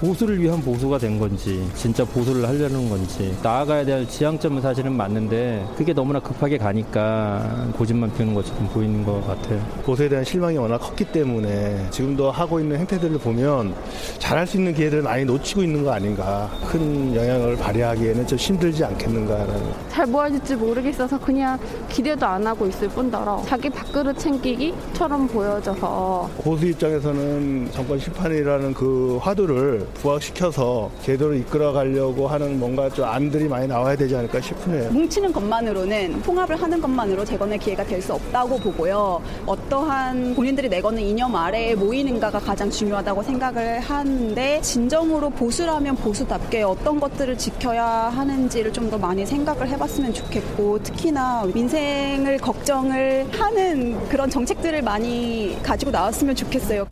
보수를 위한 보수가 된 건지 진짜 보수를 하려는 건지. 나아가야 될 지향점은 사실은 맞는데 그게 너무나 급하게 가니까 고집만 피우는 것처럼 보이는 것 같아요. 보수에 대한 실망이 워낙 컸기 때문에 지금도 하고 있는 행태들을 보면 잘할 수 있는 기회를 많이 놓치고 있는 거 아닌가. 큰 영향을 발휘하기에는 좀 힘들지 않겠는가라는. 잘 모아질지 모르겠어서 그냥 기대도 안 하고 있을 뿐더러 자기 밥그릇 챙기기처럼 보여져서. 보수 입장에서는 정권 심판이라는 그 화두를 부각시켜서 제대로 이끌어 가려고 하는 뭔가 좀 안들이 많이 나와야 되지 않을까 싶네요. 뭉치는 것만으로는 통합을 하는 것만으로 재건의 기회가 될 수 없다고 보고요. 어떠한 본인들이 내거는 이념 아래에 모이는가가 가장 중요하다고 생각을 하는데 진정으로 보수라면 보수답게 어떤 것들을 지켜야 하는지를 좀 더 많이 생각을 해봤으면 좋겠고 특히나 민생을 걱정을 하는 그런 정책들을 많이 가지고 나왔으면 좋겠어요.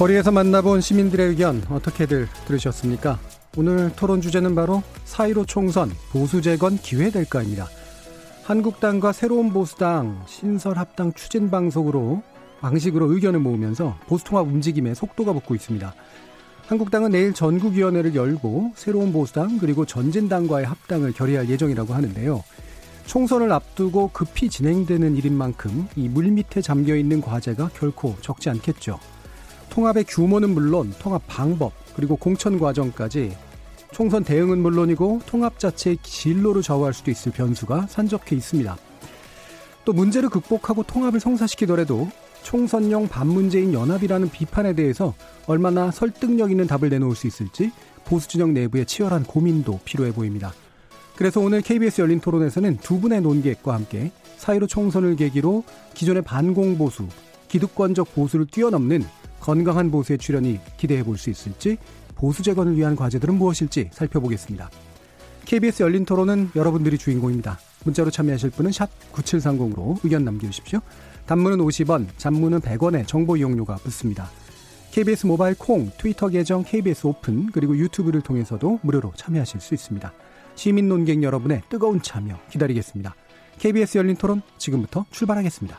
거리에서 만나본 시민들의 의견 어떻게들 들으셨습니까? 오늘 토론 주제는 바로 4.15 총선 보수 재건 기회 될까입니다. 한국당과 새로운 보수당 신설합당 추진 방송으로 방식으로 의견을 모으면서 보수통합 움직임에 속도가 붙고 있습니다. 한국당은 내일 전국위원회를 열고 새로운 보수당 그리고 전진당과의 합당을 결의할 예정이라고 하는데요. 총선을 앞두고 급히 진행되는 일인 만큼 이 물밑에 잠겨 있는 과제가 결코 적지 않겠죠. 통합의 규모는 물론 통합 방법 그리고 공천 과정까지 총선 대응은 물론이고 통합 자체의 진로를 좌우할 수도 있을 변수가 산적해 있습니다. 또 문제를 극복하고 통합을 성사시키더라도 총선용 반문재인 연합이라는 비판에 대해서 얼마나 설득력 있는 답을 내놓을 수 있을지 보수 진영 내부의 치열한 고민도 필요해 보입니다. 그래서 오늘 KBS 열린 토론에서는 두 분의 논객과 함께 사이로 총선을 계기로 기존의 반공보수, 기득권적 보수를 뛰어넘는 건강한 보수의 출현이 기대해 볼 수 있을지 보수 재건을 위한 과제들은 무엇일지 살펴보겠습니다. KBS 열린 토론은 여러분들이 주인공입니다. 문자로 참여하실 분은 샵 9730으로 의견 남겨주십시오. 단문은 50원, 잔문은 100원의 정보 이용료가 붙습니다. KBS 모바일 콩, 트위터 계정 KBS 오픈, 그리고 유튜브를 통해서도 무료로 참여하실 수 있습니다. 시민 논객 여러분의 뜨거운 참여 기다리겠습니다. KBS 열린 토론 지금부터 출발하겠습니다.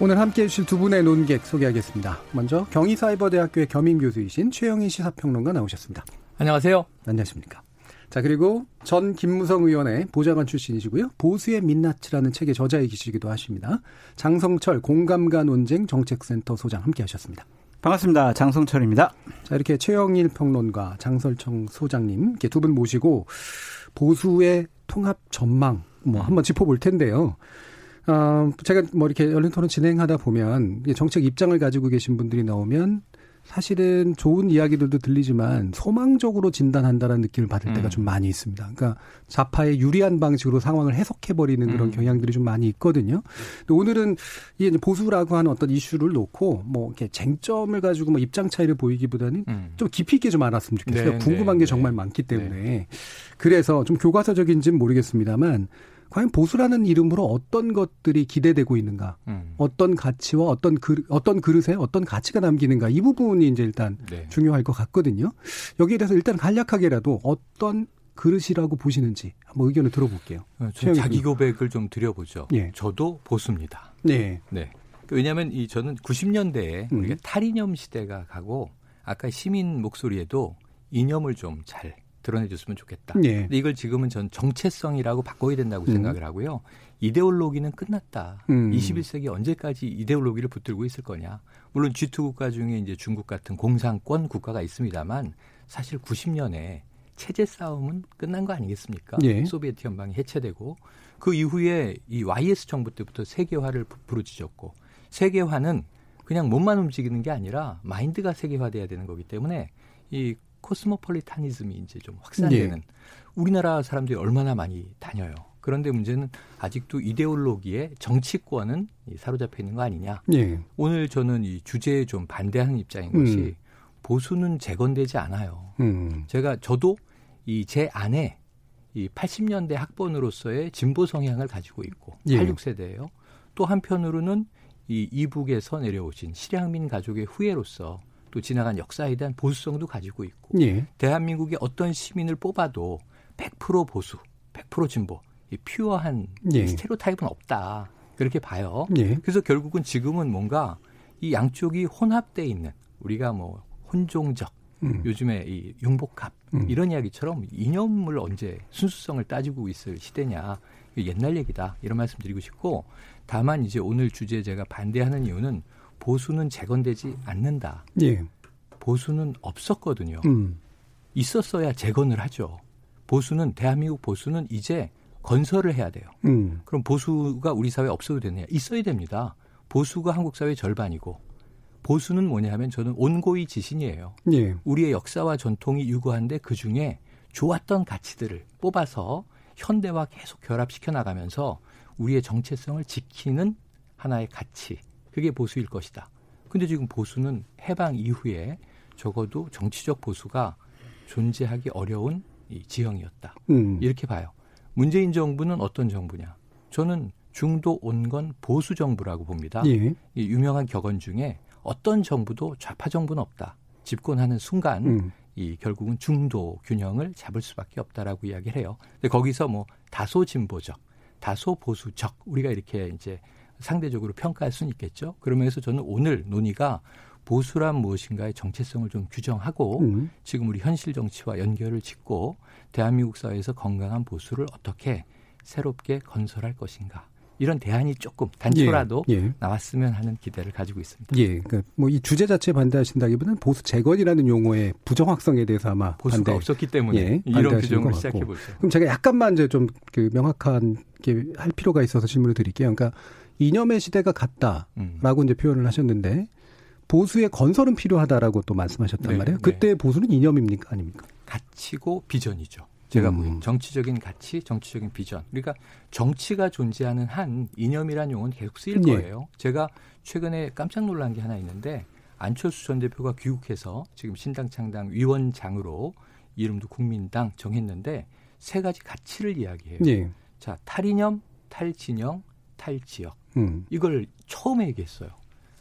오늘 함께 해주실 두 분의 논객 소개하겠습니다. 먼저 경희사이버대학교의 겸임 교수이신 최영희 시사평론가 나오셨습니다. 안녕하세요. 안녕하십니까. 자, 그리고 전 김무성 의원의 보좌관 출신이시고요. 보수의 민낯이라는 책의 저자이시기도 하십니다. 장성철 공감가 논쟁 정책센터 소장 함께 하셨습니다. 반갑습니다. 장성철입니다. 자, 이렇게 최영일 평론가, 장설청 소장님 이렇게 두 분 모시고 보수의 통합 전망 뭐 한번 짚어볼 텐데요. 어, 제가 뭐 이렇게 열린 토론 진행하다 보면 정책 입장을 가지고 계신 분들이 나오면 사실은 좋은 이야기들도 들리지만 소망적으로 진단한다는 느낌을 받을 때가 음. 좀 많이 있습니다. 그러니까 좌파의 유리한 방식으로 상황을 해석해버리는 그런 음. 경향들이 좀 많이 있거든요. 근데 오늘은 이 보수라고 하는 어떤 이슈를 놓고 뭐 이렇게 쟁점을 가지고 뭐 입장 차이를 보이기보다는 음. 좀 깊이 있게 좀 알았으면 좋겠어요. 네, 궁금한 네, 게 정말 네. 많기 때문에. 네. 그래서 좀 교과서적인지는 모르겠습니다만 과연 보수라는 이름으로 어떤 것들이 기대되고 있는가, 음. 어떤 가치와 어떤 그 어떤 그릇에 어떤 가치가 남기는가 이 부분이 이제 일단 네. 중요할 것 같거든요. 여기에 대해서 일단 간략하게라도 어떤 그릇이라고 보시는지 한번 의견을 들어볼게요. 어, 자기 고백을 좀 드려보죠. 예. 저도 보수입니다. 네. 네. 왜냐하면 이 저는 90년대에 음. 우리가 탈이념 시대가 가고 아까 시민 목소리에도 이념을 좀 잘 드러내줬으면 좋겠다. 네. 근데 이걸 지금은 전 정체성이라고 바꿔야 된다고 음. 생각을 하고요. 이데올로기는 끝났다. 음. 21세기 언제까지 이데올로기를 붙들고 있을 거냐. 물론 G2 국가 중에 이제 중국 같은 공산권 국가가 있습니다만 사실 90년에 체제 싸움은 끝난 거 아니겠습니까? 예. 소비에트 연방이 해체되고 그 이후에 이 YS 정부 때부터 세계화를 부르짖었고 세계화는 그냥 몸만 움직이는 게 아니라 마인드가 세계화돼야 되는 거기 때문에 이 코스모폴리타니즘이 이제 좀 확산되는 예. 우리나라 사람들이 얼마나 많이 다녀요. 그런데 문제는 아직도 이데올로기에 정치권은 사로잡혀 있는 거 아니냐. 예. 오늘 저는 이 주제에 좀 반대하는 입장인 것이 음. 보수는 재건되지 않아요. 음. 제가 저도 이 제 안에 이 80년대 학번으로서의 진보 성향을 가지고 있고 예. 86세대예요. 또 한편으로는 이 이북에서 내려오신 실향민 가족의 후예로서 또 지나간 역사에 대한 보수성도 가지고 있고 예. 대한민국의 어떤 시민을 뽑아도 100% 보수, 100% 진보, 이 퓨어한 예. 스테레오타입은 없다. 그렇게 봐요. 예. 그래서 결국은 지금은 뭔가 이 양쪽이 혼합돼 있는 우리가 뭐 혼종적 음. 요즘에 이 융복합 음. 이런 이야기처럼 이념을 언제 순수성을 따지고 있을 시대냐 옛날 얘기다 이런 말씀 드리고 싶고 다만 이제 오늘 주제에 제가 반대하는 이유는 보수는 재건되지 않는다. 예. 보수는 없었거든요. 음. 있었어야 재건을 하죠. 보수는 대한민국 보수는 이제 건설을 해야 돼요. 음. 그럼 보수가 우리 사회에 없어도 되느냐? 있어야 됩니다. 보수가 한국 사회 절반이고 보수는 뭐냐 하면 저는 온고이 지신이에요. 예. 우리의 역사와 전통이 유구한데 그 중에 좋았던 가치들을 뽑아서 현대와 계속 결합시켜 나가면서 우리의 정체성을 지키는 하나의 가치. 그게 보수일 것이다. 근데 지금 보수는 해방 이후에 적어도 정치적 보수가 존재하기 어려운 이 지형이었다. 음. 이렇게 봐요. 문재인 정부는 어떤 정부냐? 저는 중도 온건 보수 정부라고 봅니다. 예. 이 유명한 격언 중에 어떤 정부도 좌파 정부는 없다. 집권하는 순간 음. 이 결국은 중도 균형을 잡을 수밖에 없다라고 이야기를 해요. 근데 거기서 뭐 다소 진보적, 다소 보수적 우리가 이렇게 이제 상대적으로 평가할 수는 있겠죠. 그러면서 저는 오늘 논의가 보수란 무엇인가의 정체성을 좀 규정하고 음. 지금 우리 현실 정치와 연결을 짓고 대한민국 사회에서 건강한 보수를 어떻게 새롭게 건설할 것인가. 이런 대안이 조금 단초라도 예, 예. 나왔으면 하는 기대를 가지고 있습니다. 예, 그러니까 뭐 이 주제 자체 반대하신다기보다는 보수 재건이라는 용어의 부정확성에 대해서 아마 보수가 반대, 없었기 때문에 예, 이런 규정을 시작해 보죠. 그럼 제가 약간만 이제 좀 그 명확한 게 할 필요가 있어서 질문을 드릴게요. 그러니까 이념의 시대가 갔다라고 음. 이제 표현을 하셨는데 보수의 건설은 필요하다라고 또 말씀하셨단 네, 말이에요. 네. 그때 네. 보수는 이념입니까 아닙니까? 가치고 비전이죠. 제가 음. 보기엔 정치적인 가치, 정치적인 비전. 그러니까 정치가 존재하는 한 이념이라는 용어는 계속 쓰일 예. 거예요. 제가 최근에 깜짝 놀란 게 하나 있는데 안철수 전 대표가 귀국해서 지금 신당 창당 위원장으로 이름도 국민당 정했는데 세 가지 가치를 이야기해요. 예. 자, 탈이념, 탈진영, 탈지역. 음. 이걸 처음 얘기했어요.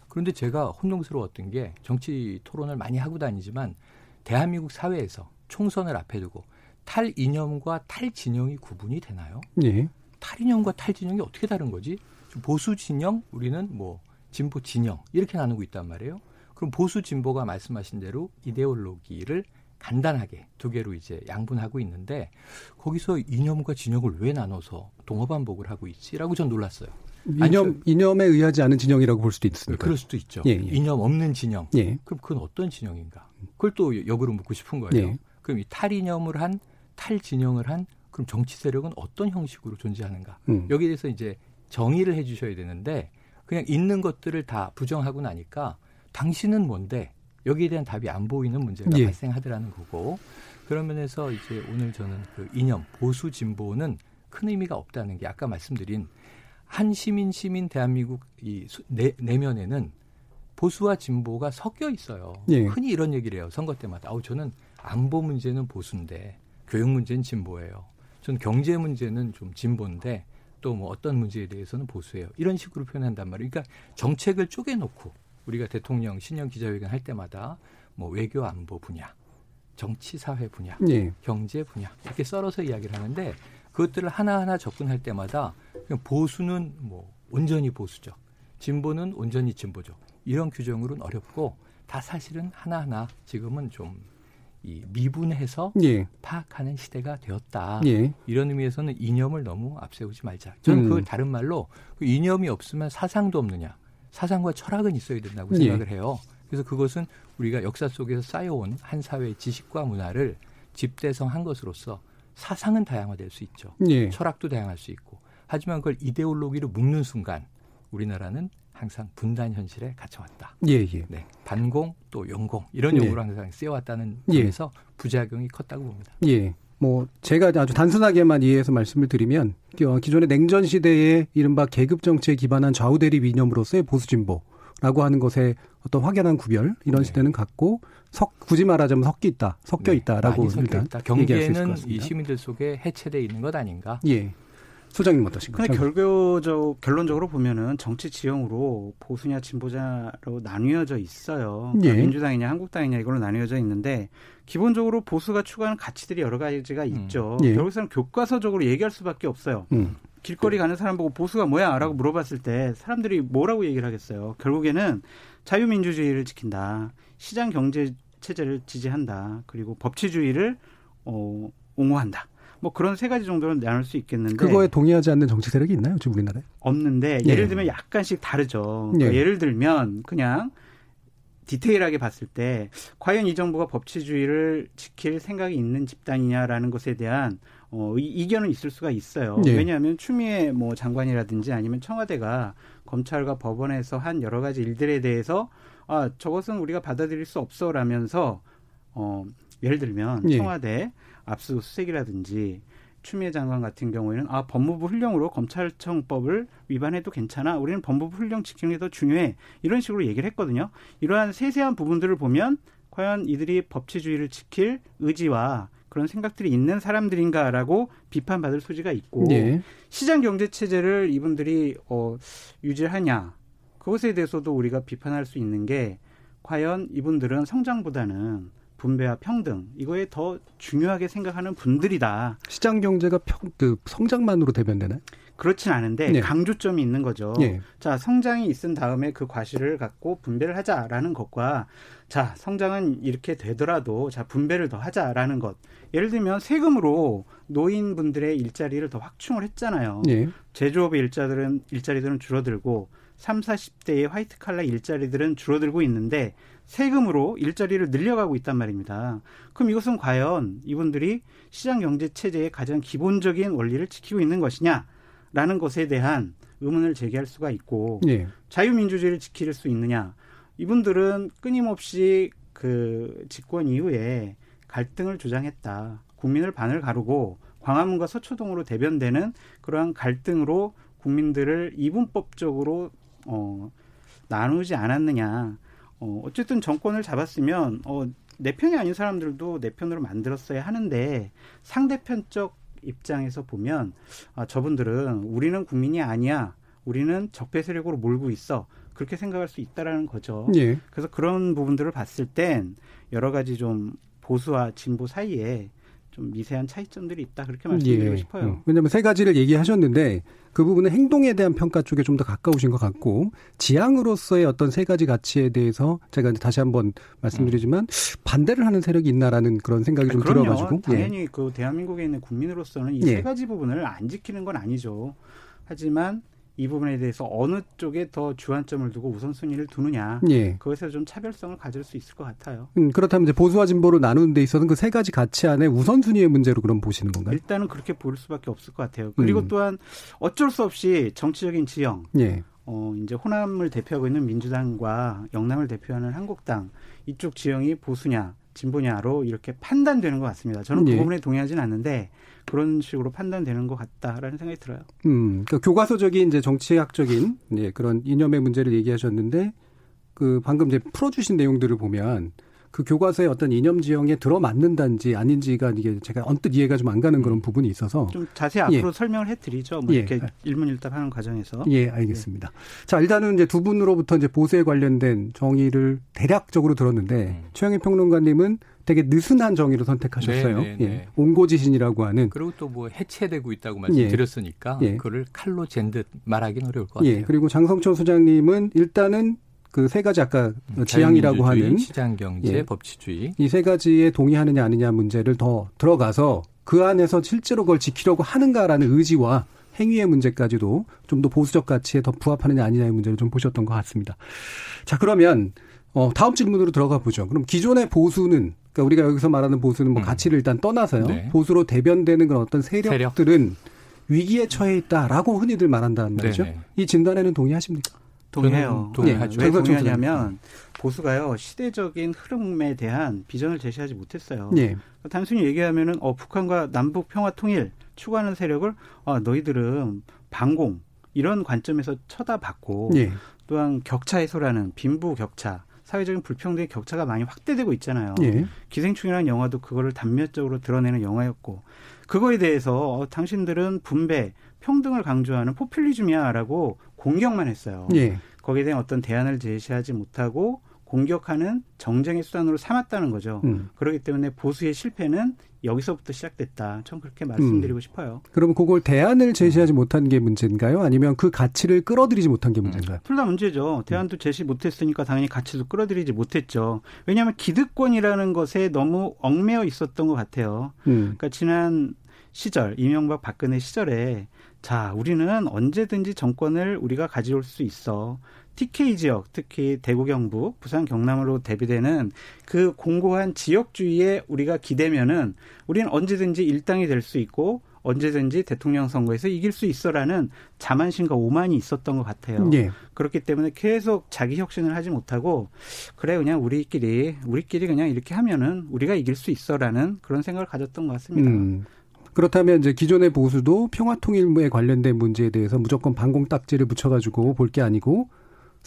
그런데 제가 혼동스러웠던 게 정치 토론을 많이 하고 다니지만 대한민국 사회에서 총선을 앞에 두고 탈이념과 탈진영이 구분이 되나요? 예. 탈이념과 탈진영이 어떻게 다른 거지? 보수 진영, 우리는 뭐 진보 진영 이렇게 나누고 있단 말이에요. 그럼 보수 진보가 말씀하신 대로 이데올로기를 간단하게 두 개로 이제 양분하고 있는데 거기서 이념과 진영을 왜 나눠서 동어반복을 하고 있지라고 전 놀랐어요. 이념 이념에 의하지 않은 진영이라고 볼 수도 있습니다. 그럴 수도 있죠. 예, 예. 이념 없는 진영. 예. 그럼 그건 어떤 진영인가? 그걸 또 역으로 묻고 싶은 거예요. 예. 그럼 이 탈이념을 한 탈진영을 한 그럼 정치 세력은 어떤 형식으로 존재하는가? 음. 여기에 대해서 이제 정의를 해 주셔야 되는데 그냥 있는 것들을 다 부정하고 나니까 당신은 뭔데 여기에 대한 답이 안 보이는 문제가 예. 발생하더라는 거고 그런 면에서 이제 오늘 저는 그 이념 보수 진보는 큰 의미가 없다는 게 아까 말씀드린 한 시민 시민 대한민국 이 내, 내면에는 보수와 진보가 섞여 있어요. 예. 흔히 이런 얘기를 해요. 선거 때마다. 아우 저는 안보 문제는 보수인데 교육 문제는 진보예요. 전 경제 문제는 좀 진보인데 또 뭐 어떤 문제에 대해서는 보수예요. 이런 식으로 표현한단 말이에요. 그러니까 정책을 쪼개놓고 우리가 대통령 신년 기자회견 할 때마다 뭐 외교 안보 분야, 정치 사회 분야, 예. 경제 분야 이렇게 썰어서 이야기를 하는데 그것들을 하나하나 접근할 때마다 보수는 뭐 온전히 보수적, 진보는 온전히 진보적 이런 규정으로는 어렵고 다 사실은 하나하나 지금은 좀 이 미분해서 예. 파악하는 시대가 되었다. 예. 이런 의미에서는 이념을 너무 앞세우지 말자. 저는 음. 그걸 다른 말로 그 이념이 없으면 사상도 없느냐. 사상과 철학은 있어야 된다고 예. 생각을 해요. 그래서 그것은 우리가 역사 속에서 쌓여온 한 사회의 지식과 문화를 집대성한 것으로서 사상은 다양화될 수 있죠. 예. 철학도 다양할 수 있고. 하지만 그걸 이데올로기로 묶는 순간 우리나라는 항상 분단 현실에 갇혀왔다. 예, 예. 네. 반공 또 용공 이런 예. 용어로 예. 항상 쓰여왔다는 점에서 예. 부작용이 컸다고 봅니다. 예. 뭐 제가 아주 단순하게만 이해해서 말씀을 드리면 기존의 냉전 시대의 이른바 계급 정치에 기반한 좌우 대립 이념으로서의 보수 진보라고 하는 것에 어떤 확연한 구별 이런 네. 시대는 갖고 석 굳이 말하자면 섞여 있다, 섞여 네. 있다라고 일단 있다. 경계는 이 시민들 속에 해체돼 있는 것 아닌가? 예. 소장님 어떠신가요? 근데 결과적 결론적으로 보면은 정치 지형으로 보수냐 진보자로 나뉘어져 있어요. 그러니까 예. 민주당이냐 한국당이냐 이걸로 나뉘어져 있는데 기본적으로 보수가 추구하는 가치들이 여러 가지가 음. 있죠. 예. 결국에는 교과서적으로 얘기할 수밖에 없어요. 음. 길거리 가는 사람 보고 보수가 뭐야라고 물어봤을 때 사람들이 뭐라고 얘기를 하겠어요. 결국에는 자유민주주의를 지킨다. 시장 경제 체제를 지지한다. 그리고 법치주의를 어, 옹호한다. 뭐 그런 세 가지 정도는 나눌 수 있겠는데 그거에 동의하지 않는 정치 세력이 있나요, 지금 우리나라에? 없는데 예. 를 들면 약간씩 다르죠. 예. 그러니까 예를 들면 그냥 디테일하게 봤을 때 과연 이 정부가 법치주의를 지킬 생각이 있는 집단이냐라는 것에 대한 어, 이견은 있을 수가 있어요. 예. 왜냐하면 추미애 뭐 장관이라든지 아니면 청와대가 검찰과 법원에서 한 여러 가지 일들에 대해서 아 저것은 우리가 받아들일 수 없어라면서 어 예를 들면 예. 청와대 압수수색이라든지 추미애 장관 같은 경우에는 아 법무부 훈령으로 검찰청법을 위반해도 괜찮아. 우리는 법무부 훈령 지키는 게 더 중요해. 이런 식으로 얘기를 했거든요. 이러한 세세한 부분들을 보면 과연 이들이 법치주의를 지킬 의지와 그런 생각들이 있는 사람들인가라고 비판받을 소지가 있고 네. 시장 경제 체제를 이분들이 어 유지하냐. 그것에 대해서도 우리가 비판할 수 있는 게 과연 이분들은 성장보다는 분배와 평등 이거에 더 중요하게 생각하는 분들이다. 시장 경제가 평, 그 성장만으로 대변되나요? 그렇진 않은데 네. 강조점이 있는 거죠. 네. 자, 성장이 있은 다음에 그 과실을 갖고 분배를 하자라는 것과 자, 성장은 이렇게 되더라도 자, 분배를 더 하자라는 것. 예를 들면 세금으로 노인분들의 일자리를 더 확충을 했잖아요. 네. 제조업의 일자들은 일자리들은 줄어들고 3, 40대의 화이트 칼라 일자리들은 줄어들고 있는데 세금으로 일자리를 늘려가고 있단 말입니다. 그럼 이것은 과연 이분들이 시장 경제 체제의 가장 기본적인 원리를 지키고 있는 것이냐라는 것에 대한 의문을 제기할 수가 있고 네. 자유민주주의를 지킬 수 있느냐 이분들은 끊임없이 그 집권 이후에 갈등을 주장했다. 국민을 반을 가르고 광화문과 서초동으로 대변되는 그러한 갈등으로 국민들을 이분법적으로 어 나누지 않았느냐. 어, 어쨌든 정권을 잡았으면 어, 내 편이 아닌 사람들도 내 편으로 만들었어야 하는데 상대편적 입장에서 보면 아, 저분들은 우리는 국민이 아니야. 우리는 적폐 세력으로 몰고 있어. 그렇게 생각할 수 있다라는 거죠. 예. 그래서 그런 부분들을 봤을 땐 여러 가지 좀 보수와 진보 사이에 좀 미세한 차이점들이 있다 그렇게 말씀드리고 예. 싶어요. 음. 왜냐하면 세 가지를 얘기하셨는데 그 부분은 행동에 대한 평가 쪽에 좀 더 가까우신 것 같고 지향으로서의 어떤 세 가지 가치에 대해서 제가 다시 한번 말씀드리지만 음. 반대를 하는 세력이 있나라는 그런 생각이 좀 그럼요. 들어가지고 예. 당연히 예. 그 대한민국에 있는 국민으로서는 이세 예. 가지 부분을 안 지키는 건 아니죠. 하지만 이 부분에 대해서 어느 쪽에 더 주안점을 두고 우선순위를 두느냐 예. 그것에서 좀 차별성을 가질 수 있을 것 같아요. 음, 그렇다면 이제 보수와 진보로 나누는 데 있어서는 그 세 가지 가치 안에 우선순위의 문제로 그럼 보시는 건가요? 일단은 그렇게 볼 수밖에 없을 것 같아요. 그리고 음. 또한 어쩔 수 없이 정치적인 지형, 예. 어, 이제 호남을 대표하고 있는 민주당과 영남을 대표하는 한국당 이쪽 지형이 보수냐 진보냐로 이렇게 판단되는 것 같습니다. 저는 그 예. 부분에 동의하지는 않는데 그런 식으로 판단되는 것 같다라는 생각이 들어요. 음, 그러니까 교과서적인 이제 정치학적인 예, 그런 이념의 문제를 얘기하셨는데 그 방금 이제 풀어주신 내용들을 보면 그 교과서의 어떤 이념 지형에 들어맞는단지 아닌지가 이게 제가 언뜻 이해가 좀 안 가는 그런 부분이 있어서 좀 자세히 앞으로 예. 설명을 해드리죠. 뭐 예. 이렇게 일문일답하는 과정에서 예 알겠습니다. 예. 자 일단은 이제 두 분으로부터 이제 보수에 관련된 정의를 대략적으로 들었는데 음. 최영희 평론가님은 되게 느슨한 정의로 선택하셨어요. 네, 네, 예. 네. 옹고지신이라고 하는. 그리고 또 뭐 해체되고 있다고 말씀드렸으니까 예. 그거를 칼로 잰 듯 말하기는 어려울 것 같아요. 예. 그리고 장성철 소장님은 일단은 그 세 가지 아까 음, 지향이라고 하는 시장 경제, 예. 법치주의 이 세 가지에 동의하느냐 아니냐 문제를 더 들어가서 그 안에서 실제로 그걸 지키려고 하는가라는 의지와 행위의 문제까지도 좀 더 보수적 가치에 더 부합하느냐 아니냐의 문제를 좀 보셨던 것 같습니다. 자 그러면 어, 다음 질문으로 들어가 보죠. 그럼 기존의 보수는 그러니까 우리가 여기서 말하는 보수는 뭐 음. 가치를 일단 떠나서요. 네. 보수로 대변되는 그런 어떤 세력들은 세력. 위기에 처해 있다라고 흔히들 말한다는 말이죠. 네네. 이 진단에는 동의하십니까? 동의해요. 동의하죠. 네. 왜 동의하냐면 보수가요 시대적인 흐름에 대한 비전을 제시하지 못했어요. 네. 단순히 얘기하면은 어 북한과 남북 평화 통일 추구하는 세력을 어 너희들은 반공 이런 관점에서 쳐다봤고 네. 또한 격차 해소라는 빈부 격차 사회적인 불평등의 격차가 많이 확대되고 있잖아요. 예. 기생충이라는 영화도 그거를 단면적으로 드러내는 영화였고 그거에 대해서 어, 당신들은 분배, 평등을 강조하는 포퓰리즘이야라고 공격만 했어요. 예. 거기에 대한 어떤 대안을 제시하지 못하고 공격하는 정쟁의 수단으로 삼았다는 거죠. 음. 그렇기 때문에 보수의 실패는 여기서부터 시작됐다. 전 그렇게 말씀드리고 음. 싶어요. 그러면 그걸 대안을 제시하지 못한 게 문제인가요? 아니면 그 가치를 끌어들이지 못한 게 문제인가요? 둘 다 문제죠. 대안도 제시 못했으니까 당연히 가치도 끌어들이지 못했죠. 왜냐하면 기득권이라는 것에 너무 얽매여 있었던 것 같아요. 음. 그러니까 지난 시절 이명박 박근혜 시절에 자 우리는 언제든지 정권을 우리가 가져올 수 있어. TK 지역, 특히 대구 경북, 부산 경남으로 대비되는 그 공고한 지역주의에 우리가 기대면은 우리는 언제든지 일당이 될 수 있고 언제든지 대통령 선거에서 이길 수 있어라는 자만심과 오만이 있었던 것 같아요. 네. 그렇기 때문에 계속 자기 혁신을 하지 못하고 그래 그냥 우리끼리 우리끼리 그냥 이렇게 하면은 우리가 이길 수 있어라는 그런 생각을 가졌던 것 같습니다. 음. 그렇다면 이제 기존의 보수도 평화통일에 관련된 문제에 대해서 무조건 반공 딱지를 붙여가지고 볼 게 아니고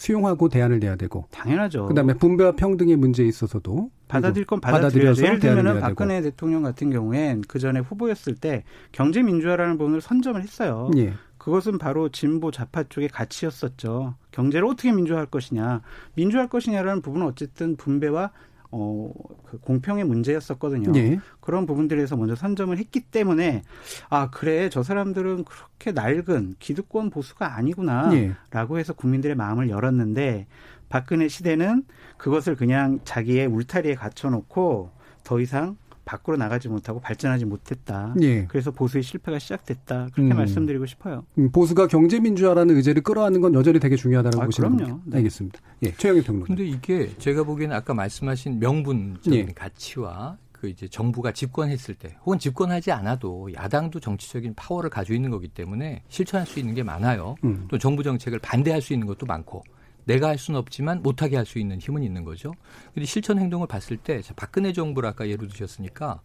수용하고 대안을 내야 되고 당연하죠. 그다음에 분배와 평등의 문제에 있어서도 받아들일 건 받아들여서 예를 들면 박근혜 되고. 대통령 같은 경우엔 그 전에 후보였을 때 경제 민주화라는 부분을 선점을 했어요. 예. 그것은 바로 진보 좌파 쪽의 가치였었죠. 경제를 어떻게 민주화할 것이냐, 민주화할 것이냐라는 부분은 어쨌든 분배와 어, 그 공평의 문제였었거든요. 네. 그런 부분들에서 먼저 선점을 했기 때문에 아 그래 저 사람들은 그렇게 낡은 기득권 보수가 아니구나라고 네. 해서 국민들의 마음을 열었는데 박근혜 시대는 그것을 그냥 자기의 울타리에 갖춰놓고 더 이상 밖으로 나가지 못하고 발전하지 못했다. 예. 그래서 보수의 실패가 시작됐다. 그렇게 음. 말씀드리고 싶어요. 음, 보수가 경제 민주화라는 의제를 끌어안는 건 여전히 되게 중요하다는 아, 보시는 그럼요. 네. 알겠습니다. 예, 최영일 평론가. 근데 이게 제가 보기에는 아까 말씀하신 명분적인 예. 가치와 그 이제 정부가 집권했을 때 혹은 집권하지 않아도 야당도 정치적인 파워를 가지고 있는 거기 때문에 실천할 수 있는 게 많아요. 음. 또 정부 정책을 반대할 수 있는 것도 많고 내가 할 수는 없지만 못하게 할 수 있는 힘은 있는 거죠. 근데 실천 행동을 봤을 때 박근혜 정부를 아까 예로 드셨으니까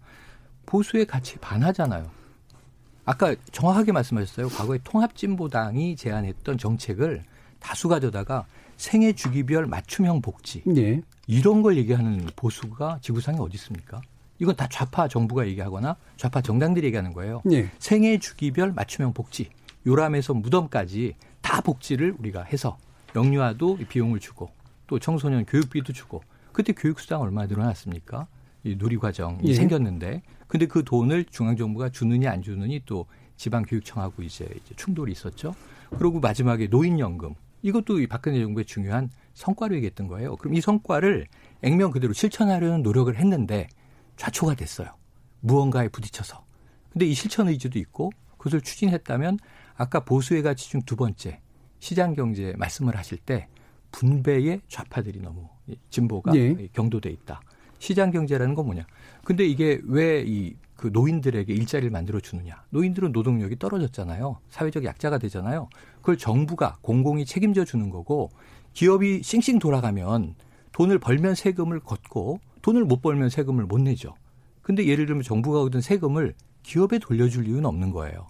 보수의 가치 반하잖아요. 아까 정확하게 말씀하셨어요. 과거에 통합진보당이 제안했던 정책을 다수 가져다가 생애 주기별 맞춤형 복지 네. 이런 걸 얘기하는 보수가 지구상에 어디 있습니까? 이건 다 좌파 정부가 얘기하거나 좌파 정당들이 얘기하는 거예요. 네. 생애 주기별 맞춤형 복지 요람에서 무덤까지 다 복지를 우리가 해서 영유아도 비용을 주고 또 청소년 교육비도 주고 그때 교육수당 얼마 늘어났습니까? 이 누리과정이 예. 생겼는데 근데 그 돈을 중앙정부가 주느냐 안 주느니 또 지방교육청하고 이제, 이제 충돌이 있었죠. 그리고 마지막에 노인연금 이것도 이 박근혜 정부의 중요한 성과로 얘기했던 거예요. 그럼 이 성과를 액면 그대로 실천하려는 노력을 했는데 좌초가 됐어요. 무언가에 부딪혀서. 근데 이 실천 의지도 있고 그것을 추진했다면 아까 보수의 가치 중 두 번째 시장 경제 말씀을 하실 때 분배의 좌파들이 너무 진보가 예. 경도돼 있다. 시장 경제라는 건 뭐냐? 근데 이게 왜 이 그 노인들에게 일자리를 만들어 주느냐? 노인들은 노동력이 떨어졌잖아요. 사회적 약자가 되잖아요. 그걸 정부가 공공이 책임져 주는 거고 기업이 싱싱 돌아가면 돈을 벌면 세금을 걷고 돈을 못 벌면 세금을 못 내죠. 근데 예를 들면 정부가 얻은 세금을 기업에 돌려줄 이유는 없는 거예요.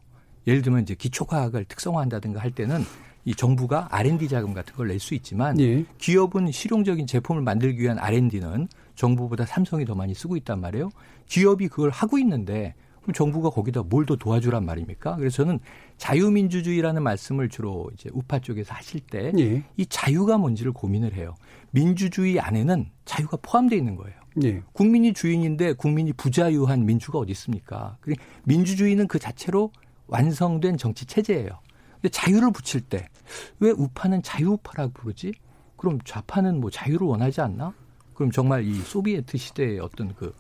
예를 들면 이제 기초과학을 특성화한다든가 할 때는 이 정부가 R&D 자금 같은 걸 낼 수 있지만 예. 기업은 실용적인 제품을 만들기 위한 R&D는 정부보다 삼성이 더 많이 쓰고 있단 말이에요. 기업이 그걸 하고 있는데 그럼 정부가 거기다 뭘 더 도와주란 말입니까? 그래서 저는 자유민주주의라는 말씀을 주로 이제 우파 쪽에서 하실 때이 예. 자유가 뭔지를 고민을 해요. 민주주의 안에는 자유가 포함되어 있는 거예요. 예. 국민이 주인인데 국민이 부자유한 민주가 어디 있습니까? 민주주의는 그 자체로 완성된 정치 체제예요. 근데 자유를 붙일 때 왜 우파는 자유우파라고 부르지? 그럼 좌파는 뭐 자유를 원하지 않나? 그럼 정말 이 소비에트 시대의 어떤 그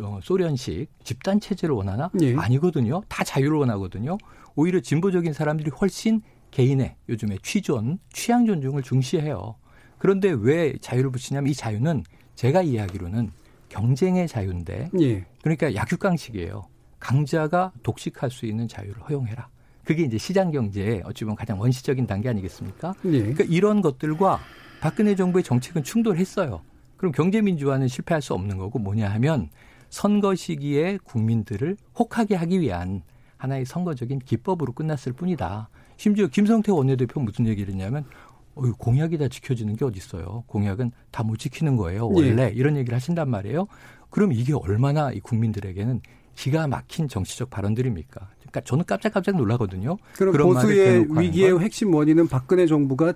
어, 소련식 집단 체제를 원하나? 예. 아니거든요. 다 자유를 원하거든요. 오히려 진보적인 사람들이 훨씬 개인의 요즘에 취존, 취향 존중을 중시해요. 그런데 왜 자유를 붙이냐면 이 자유는 제가 이해하기로는 경쟁의 자유인데 예. 그러니까 약육강식이에요. 강자가 독식할 수 있는 자유를 허용해라. 그게 이제 시장 경제의 어찌 보면 가장 원시적인 단계 아니겠습니까? 예. 그러니까 이런 것들과 박근혜 정부의 정책은 충돌했어요. 그럼 경제 민주화는 실패할 수 없는 거고 뭐냐 하면 선거 시기에 국민들을 혹하게 하기 위한 하나의 선거적인 기법으로 끝났을 뿐이다. 심지어 김성태 원내대표 무슨 얘기를 했냐면 어, 공약이 다 지켜지는 게 어딨어요. 공약은 다 못 지키는 거예요. 원래 예. 이런 얘기를 하신단 말이에요. 그럼 이게 얼마나 이 국민들에게는 기가 막힌 정치적 발언들입니까? 그러니까 저는 깜짝깜짝 놀라거든요. 그럼 보수의 위기의 핵심 원인은 박근혜 정부가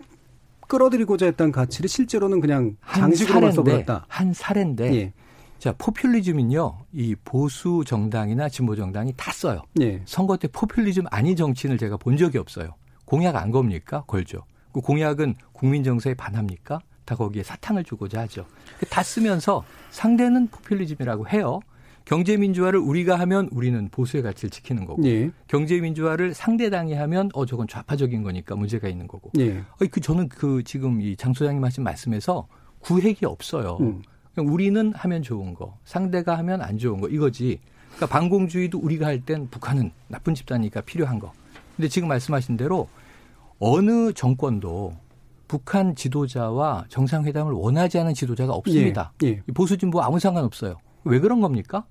끌어들이고자 했던 가치를 실제로는 그냥 장식으로만 써버렸다. 한 사례인데. 예. 자, 포퓰리즘은요, 이 보수 정당이나 진보 정당이 다 써요. 예. 선거 때 포퓰리즘 아닌 정치인을 제가 본 적이 없어요. 공약 안 겁니까? 걸죠. 그 공약은 국민 정서에 반합니까? 다 거기에 사탕을 주고자 하죠. 다 쓰면서 상대는 포퓰리즘이라고 해요. 경제 민주화를 우리가 하면 우리는 보수의 가치를 지키는 거고 예. 경제 민주화를 상대당이 하면 어 저건 좌파적인 거니까 문제가 있는 거고. 예. 어, 그 저는 그 지금 이 장 소장님 하신 말씀에서 구획이 없어요. 음. 우리는 하면 좋은 거, 상대가 하면 안 좋은 거 이거지. 그러니까 반공주의도 우리가 할 땐 북한은 나쁜 집단이니까 필요한 거. 근데 지금 말씀하신 대로 어느 정권도 북한 지도자와 정상회담을 원하지 않은 지도자가 없습니다. 예. 예. 보수 진보 아무 상관 없어요. 왜 그런 겁니까?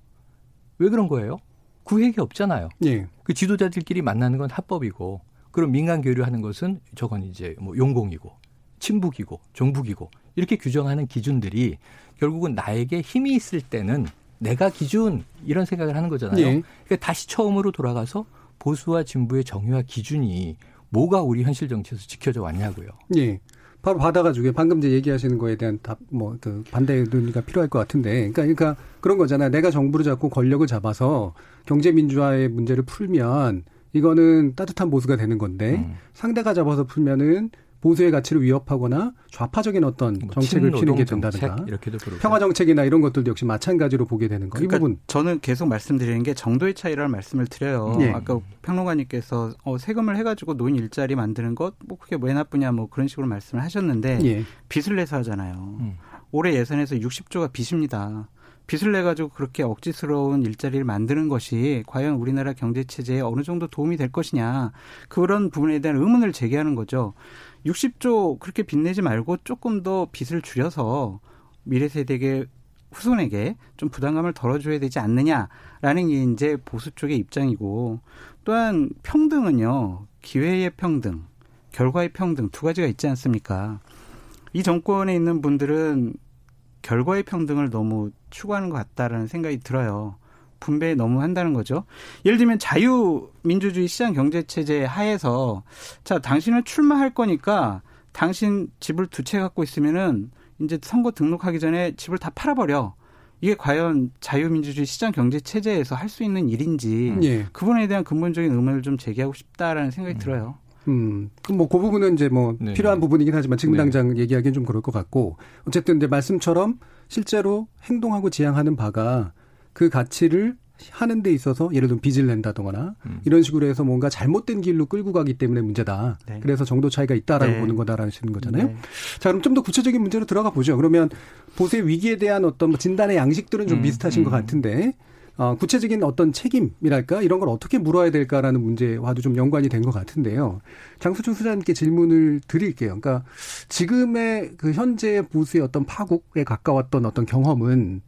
왜 그런 거예요? 구획이 없잖아요. 예. 그 지도자들끼리 만나는 건 합법이고, 그럼 민간 교류하는 것은 저건 이제 뭐 용공이고, 친북이고, 종북이고 이렇게 규정하는 기준들이 결국은 나에게 힘이 있을 때는 내가 기준 이런 생각을 하는 거잖아요. 예. 그러니까 다시 처음으로 돌아가서 보수와 진보의 정의와 기준이 뭐가 우리 현실 정치에서 지켜져 왔냐고요. 예. 바로 받아가지고 방금 이제 얘기하시는 거에 대한 답, 뭐, 그 반대 논의가 필요할 것 같은데. 그러니까, 그러니까 그런 거잖아요. 내가 정부를 잡고 권력을 잡아서 경제 민주화의 문제를 풀면 이거는 따뜻한 보수가 되는 건데 음. 상대가 잡아서 풀면은 보수의 가치를 위협하거나 좌파적인 어떤 뭐 정책을 피는 게 된다든가 평화 정책이나 이런 것들도 역시 마찬가지로 보게 되는 거. 그러니까 이 부분 저는 계속 말씀드리는 게 정도의 차이라는 말씀을 드려요. 네. 아까 평론가님께서 어, 세금을 해가지고 노인 일자리 만드는 것 뭐 그게 왜 나쁘냐 뭐 그런 식으로 말씀을 하셨는데 네. 빚을 내서 하잖아요. 음. 올해 예산에서 60조가 빚입니다. 빚을 내 가지고 그렇게 억지스러운 일자리를 만드는 것이 과연 우리나라 경제 체제에 어느 정도 도움이 될 것이냐 그런 부분에 대한 의문을 제기하는 거죠. 60조 그렇게 빚내지 말고 조금 더 빚을 줄여서 미래 세대에게 후손에게 좀 부담감을 덜어줘야 되지 않느냐라는 게 이제 보수 쪽의 입장이고 또한 평등은요 기회의 평등, 결과의 평등 두 가지가 있지 않습니까? 이 정권에 있는 분들은 결과의 평등을 너무 추구하는 것 같다라는 생각이 들어요. 분배 너무 한다는 거죠. 예를 들면 자유민주주의 시장 경제 체제 하에서 자 당신은 출마할 거니까 당신 집을 두 채 갖고 있으면은 이제 선거 등록하기 전에 집을 다 팔아버려. 이게 과연 자유민주주의 시장 경제 체제에서 할 수 있는 일인지 예. 그 부분에 대한 근본적인 의문을 좀 제기하고 싶다라는 생각이 음. 들어요. 음, 뭐, 그 부분은 이제 뭐, 네. 필요한 부분이긴 하지만 지금 네. 당장 얘기하기는 좀 그럴 것 같고, 어쨌든 이제 말씀처럼 실제로 행동하고 지향하는 바가 그 가치를 하는 데 있어서 예를 들면 빚을 낸다거나 음. 이런 식으로 해서 뭔가 잘못된 길로 끌고 가기 때문에 문제다. 네. 그래서 정도 차이가 있다라고 네. 보는 거다라는 거잖아요. 네. 자, 그럼 좀 더 구체적인 문제로 들어가 보죠. 그러면 보세 위기에 대한 어떤 뭐 진단의 양식들은 좀 음. 비슷하신 음. 것 같은데 어, 구체적인 어떤 책임이랄까 이런 걸 어떻게 물어야 될까라는 문제와도 좀 연관이 된 것 같은데요. 장수준 수장님께 질문을 드릴게요. 그러니까 지금의 그 현재 보수의 어떤 파국에 가까웠던 어떤 경험은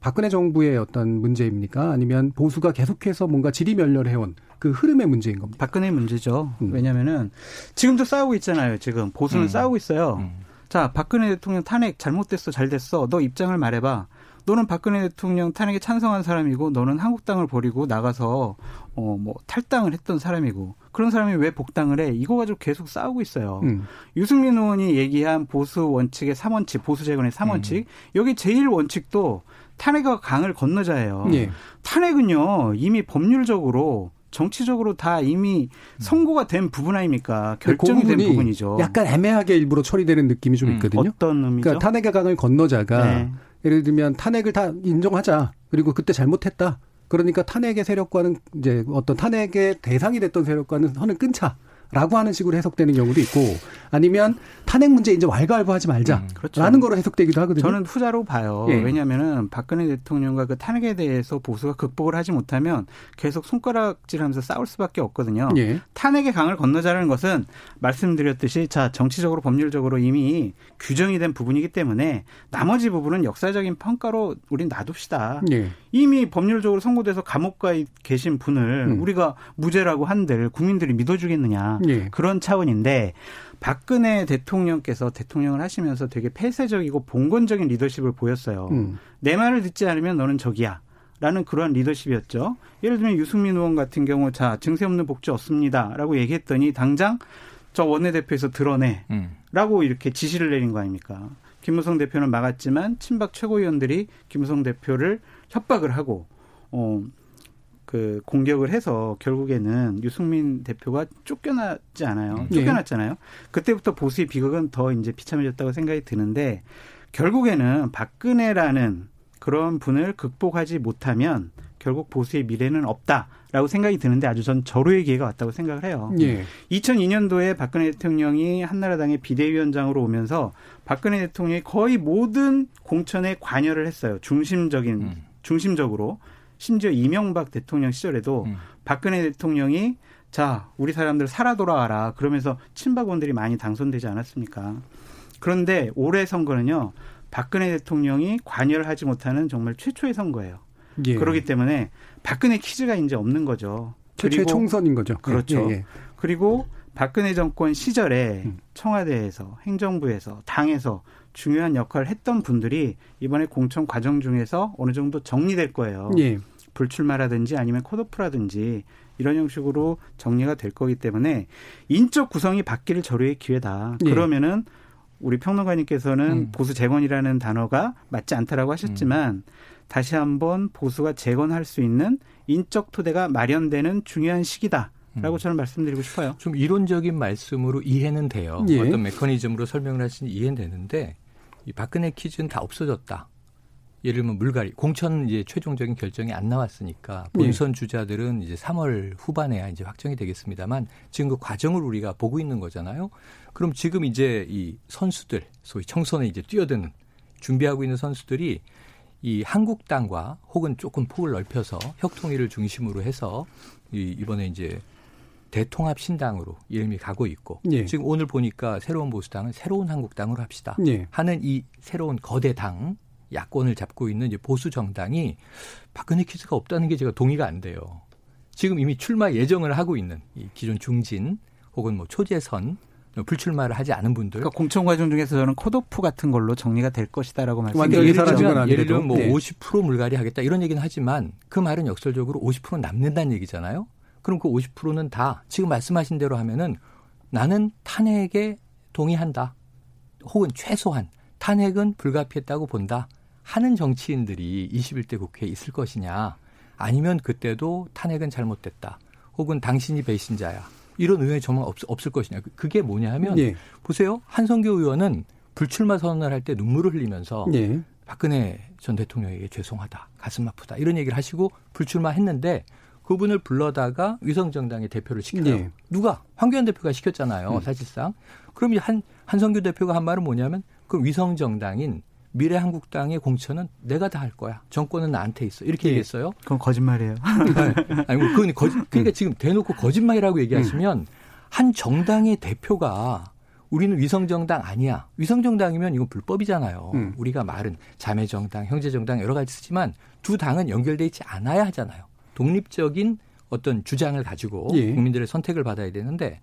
박근혜 정부의 어떤 문제입니까? 아니면 보수가 계속해서 뭔가 지리멸렬해온 그 흐름의 문제인 겁니다. 박근혜 문제죠. 음. 왜냐면은 지금도 싸우고 있잖아요. 지금 보수는 음. 싸우고 있어요. 음. 자, 박근혜 대통령 탄핵 잘못됐어, 잘 됐어. 너 입장을 말해봐. 너는 박근혜 대통령 탄핵에 찬성한 사람이고 너는 한국당을 버리고 나가서 어 뭐 탈당을 했던 사람이고 그런 사람이 왜 복당을 해? 이거 가지고 계속 싸우고 있어요. 음. 유승민 의원이 얘기한 보수 원칙의 3원칙, 보수 재건의 3원칙. 음. 여기 제일 원칙도 탄핵과 강을 건너자예요. 예. 탄핵은요 이미 법률적으로 정치적으로 다 이미 선고가 된 부분 아닙니까? 결정이 그 된 부분이죠. 약간 애매하게 일부러 처리되는 느낌이 좀 음, 있거든요. 음, 어떤 의미죠? 그러니까 탄핵의 강을 건너자가 네. 예를 들면 탄핵을 다 인정하자. 그리고 그때 잘못했다. 그러니까 탄핵의 세력과는 이제 어떤 탄핵의 대상이 됐던 세력과는 선을 끊자. 라고 하는 식으로 해석되는 경우도 있고 아니면 탄핵 문제 이제 왈가왈부하지 말자라는 음, 그렇죠. 거로 해석되기도 하거든요. 저는 후자로 봐요. 예. 왜냐하면은 박근혜 대통령과 그 탄핵에 대해서 보수가 극복을 하지 못하면 계속 손가락질하면서 싸울 수밖에 없거든요. 예. 탄핵의 강을 건너자라는 것은 말씀드렸듯이 자 정치적으로 법률적으로 이미 규정이 된 부분이기 때문에 나머지 부분은 역사적인 평가로 우린 놔둡시다. 예. 이미 법률적으로 선고돼서 감옥가에 계신 분을 음. 우리가 무죄라고 한들 국민들이 믿어주겠느냐 예. 그런 차원인데 박근혜 대통령께서 대통령을 하시면서 되게 폐쇄적이고 봉건적인 리더십을 보였어요. 음. 내 말을 듣지 않으면 너는 적이야. 라는 그러한 리더십이었죠. 예를 들면 유승민 의원 같은 경우 자 증세 없는 복지 없습니다 라고 얘기했더니 당장 저 원내대표에서 드러내 음. 라고 이렇게 지시를 내린 거 아닙니까? 김무성 대표는 막았지만 친박 최고위원들이 김무성 대표를 협박을 하고 어, 그 공격을 해서 결국에는 유승민 대표가 쫓겨났지 않아요. 네. 쫓겨났잖아요. 그때부터 보수의 비극은 더 이제 비참해졌다고 생각이 드는데 결국에는 박근혜라는 그런 분을 극복하지 못하면 결국 보수의 미래는 없다라고 생각이 드는데 아주 전 절호의 기회가 왔다고 생각을 해요. 예. 2002년도에 박근혜 대통령이 한나라당의 비대위원장으로 오면서 박근혜 대통령이 거의 모든 공천에 관여를 했어요. 중심적인 음. 중심적으로 심지어 이명박 대통령 시절에도 음. 박근혜 대통령이 자, 우리 사람들 살아 돌아와라. 그러면서 친박원들이 많이 당선되지 않았습니까? 그런데 올해 선거는요, 박근혜 대통령이 관여를 하지 못하는 정말 최초의 선거예요. 예. 그렇기 때문에 박근혜 퀴즈가 이제 없는 거죠. 최초의 총선인 거죠. 그렇죠. 예, 예. 그리고 박근혜 정권 시절에 음. 청와대에서 행정부에서 당에서 중요한 역할을 했던 분들이 이번에 공천 과정 중에서 어느 정도 정리될 거예요. 예. 불출마라든지 아니면 컷오프라든지 이런 형식으로 정리가 될 거기 때문에 인적 구성이 바뀔 절호의 기회다. 예. 그러면은 우리 평론가님께서는 음. 보수 재건이라는 단어가 맞지 않다라고 하셨지만 음. 다시 한번 보수가 재건할 수 있는 인적 토대가 마련되는 중요한 시기다. 라고 음. 저는 말씀드리고 싶어요. 좀 이론적인 말씀으로 이해는 돼요. 예. 어떤 메커니즘으로 설명을 하시니 이해는 되는데 이 박근혜 퀴즈는 다 없어졌다. 예를 들면 물갈이 공천 이제 최종적인 결정이 안 나왔으니까 예. 본선 주자들은 이제 3월 후반에야 이제 확정이 되겠습니다만 지금 그 과정을 우리가 보고 있는 거잖아요. 그럼 지금 이제 이 선수들 소위 청선에 이제 뛰어드는 준비하고 있는 선수들이 이 한국당과 혹은 조금 폭을 넓혀서 혁통일을 중심으로 해서 이 이번에 이제 대통합 신당으로 이름이 가고 있고 예. 지금 오늘 보니까 새로운 보수당은 새로운 한국당으로 합시다 예. 하는 이 새로운 거대 당 야권을 잡고 있는 이제 보수 정당이 박근혜 퀴즈가 없다는 게 제가 동의가 안 돼요. 지금 이미 출마 예정을 하고 있는 이 기존 중진 혹은 뭐 초재선 불출마를 하지 않은 분들. 그러니까 공천 과정 중에서 저는 컷오프 같은 걸로 정리가 될 것이다라고 말씀드렸죠. 예를 들면, 예를 들면 뭐50% 물갈이 하겠다 이런 얘기는 하지만 그 말은 역설적으로 50% 남는다는 얘기잖아요. 그럼 그 50%는 다 지금 말씀하신 대로 하면은 나는 탄핵에 동의한다. 혹은 최소한 탄핵은 불가피했다고 본다. 하는 정치인들이 21대 국회에 있을 것이냐. 아니면 그때도 탄핵은 잘못됐다. 혹은 당신이 배신자야. 이런 의원이 정말 없, 없을 것이냐. 그, 그게 뭐냐 하면 예. 보세요. 한성교 의원은 불출마 선언을 할 때 눈물을 흘리면서 예. 박근혜 전 대통령에게 죄송하다. 가슴 아프다. 이런 얘기를 하시고 불출마 했는데 그분을 불러다가 위성정당의 대표를 시켜요. 네. 누가? 황교안 대표가 시켰잖아요. 음. 사실상. 그럼 한, 한성규 대표가 한 말은 뭐냐면 그 위성정당인 미래한국당의 공천은 내가 다 할 거야. 정권은 나한테 있어. 이렇게 네. 얘기했어요. 그건 거짓말이에요. 네. 아니, 뭐 그건 거짓, 그러니까 음. 지금 대놓고 거짓말이라고 얘기하시면 음. 한 정당의 대표가 우리는 위성정당 아니야. 위성정당이면 이건 불법이잖아요. 음. 우리가 말은 자매정당, 형제정당 여러 가지 쓰지만 두 당은 연결돼 있지 않아야 하잖아요. 독립적인 어떤 주장을 가지고 예. 국민들의 선택을 받아야 되는데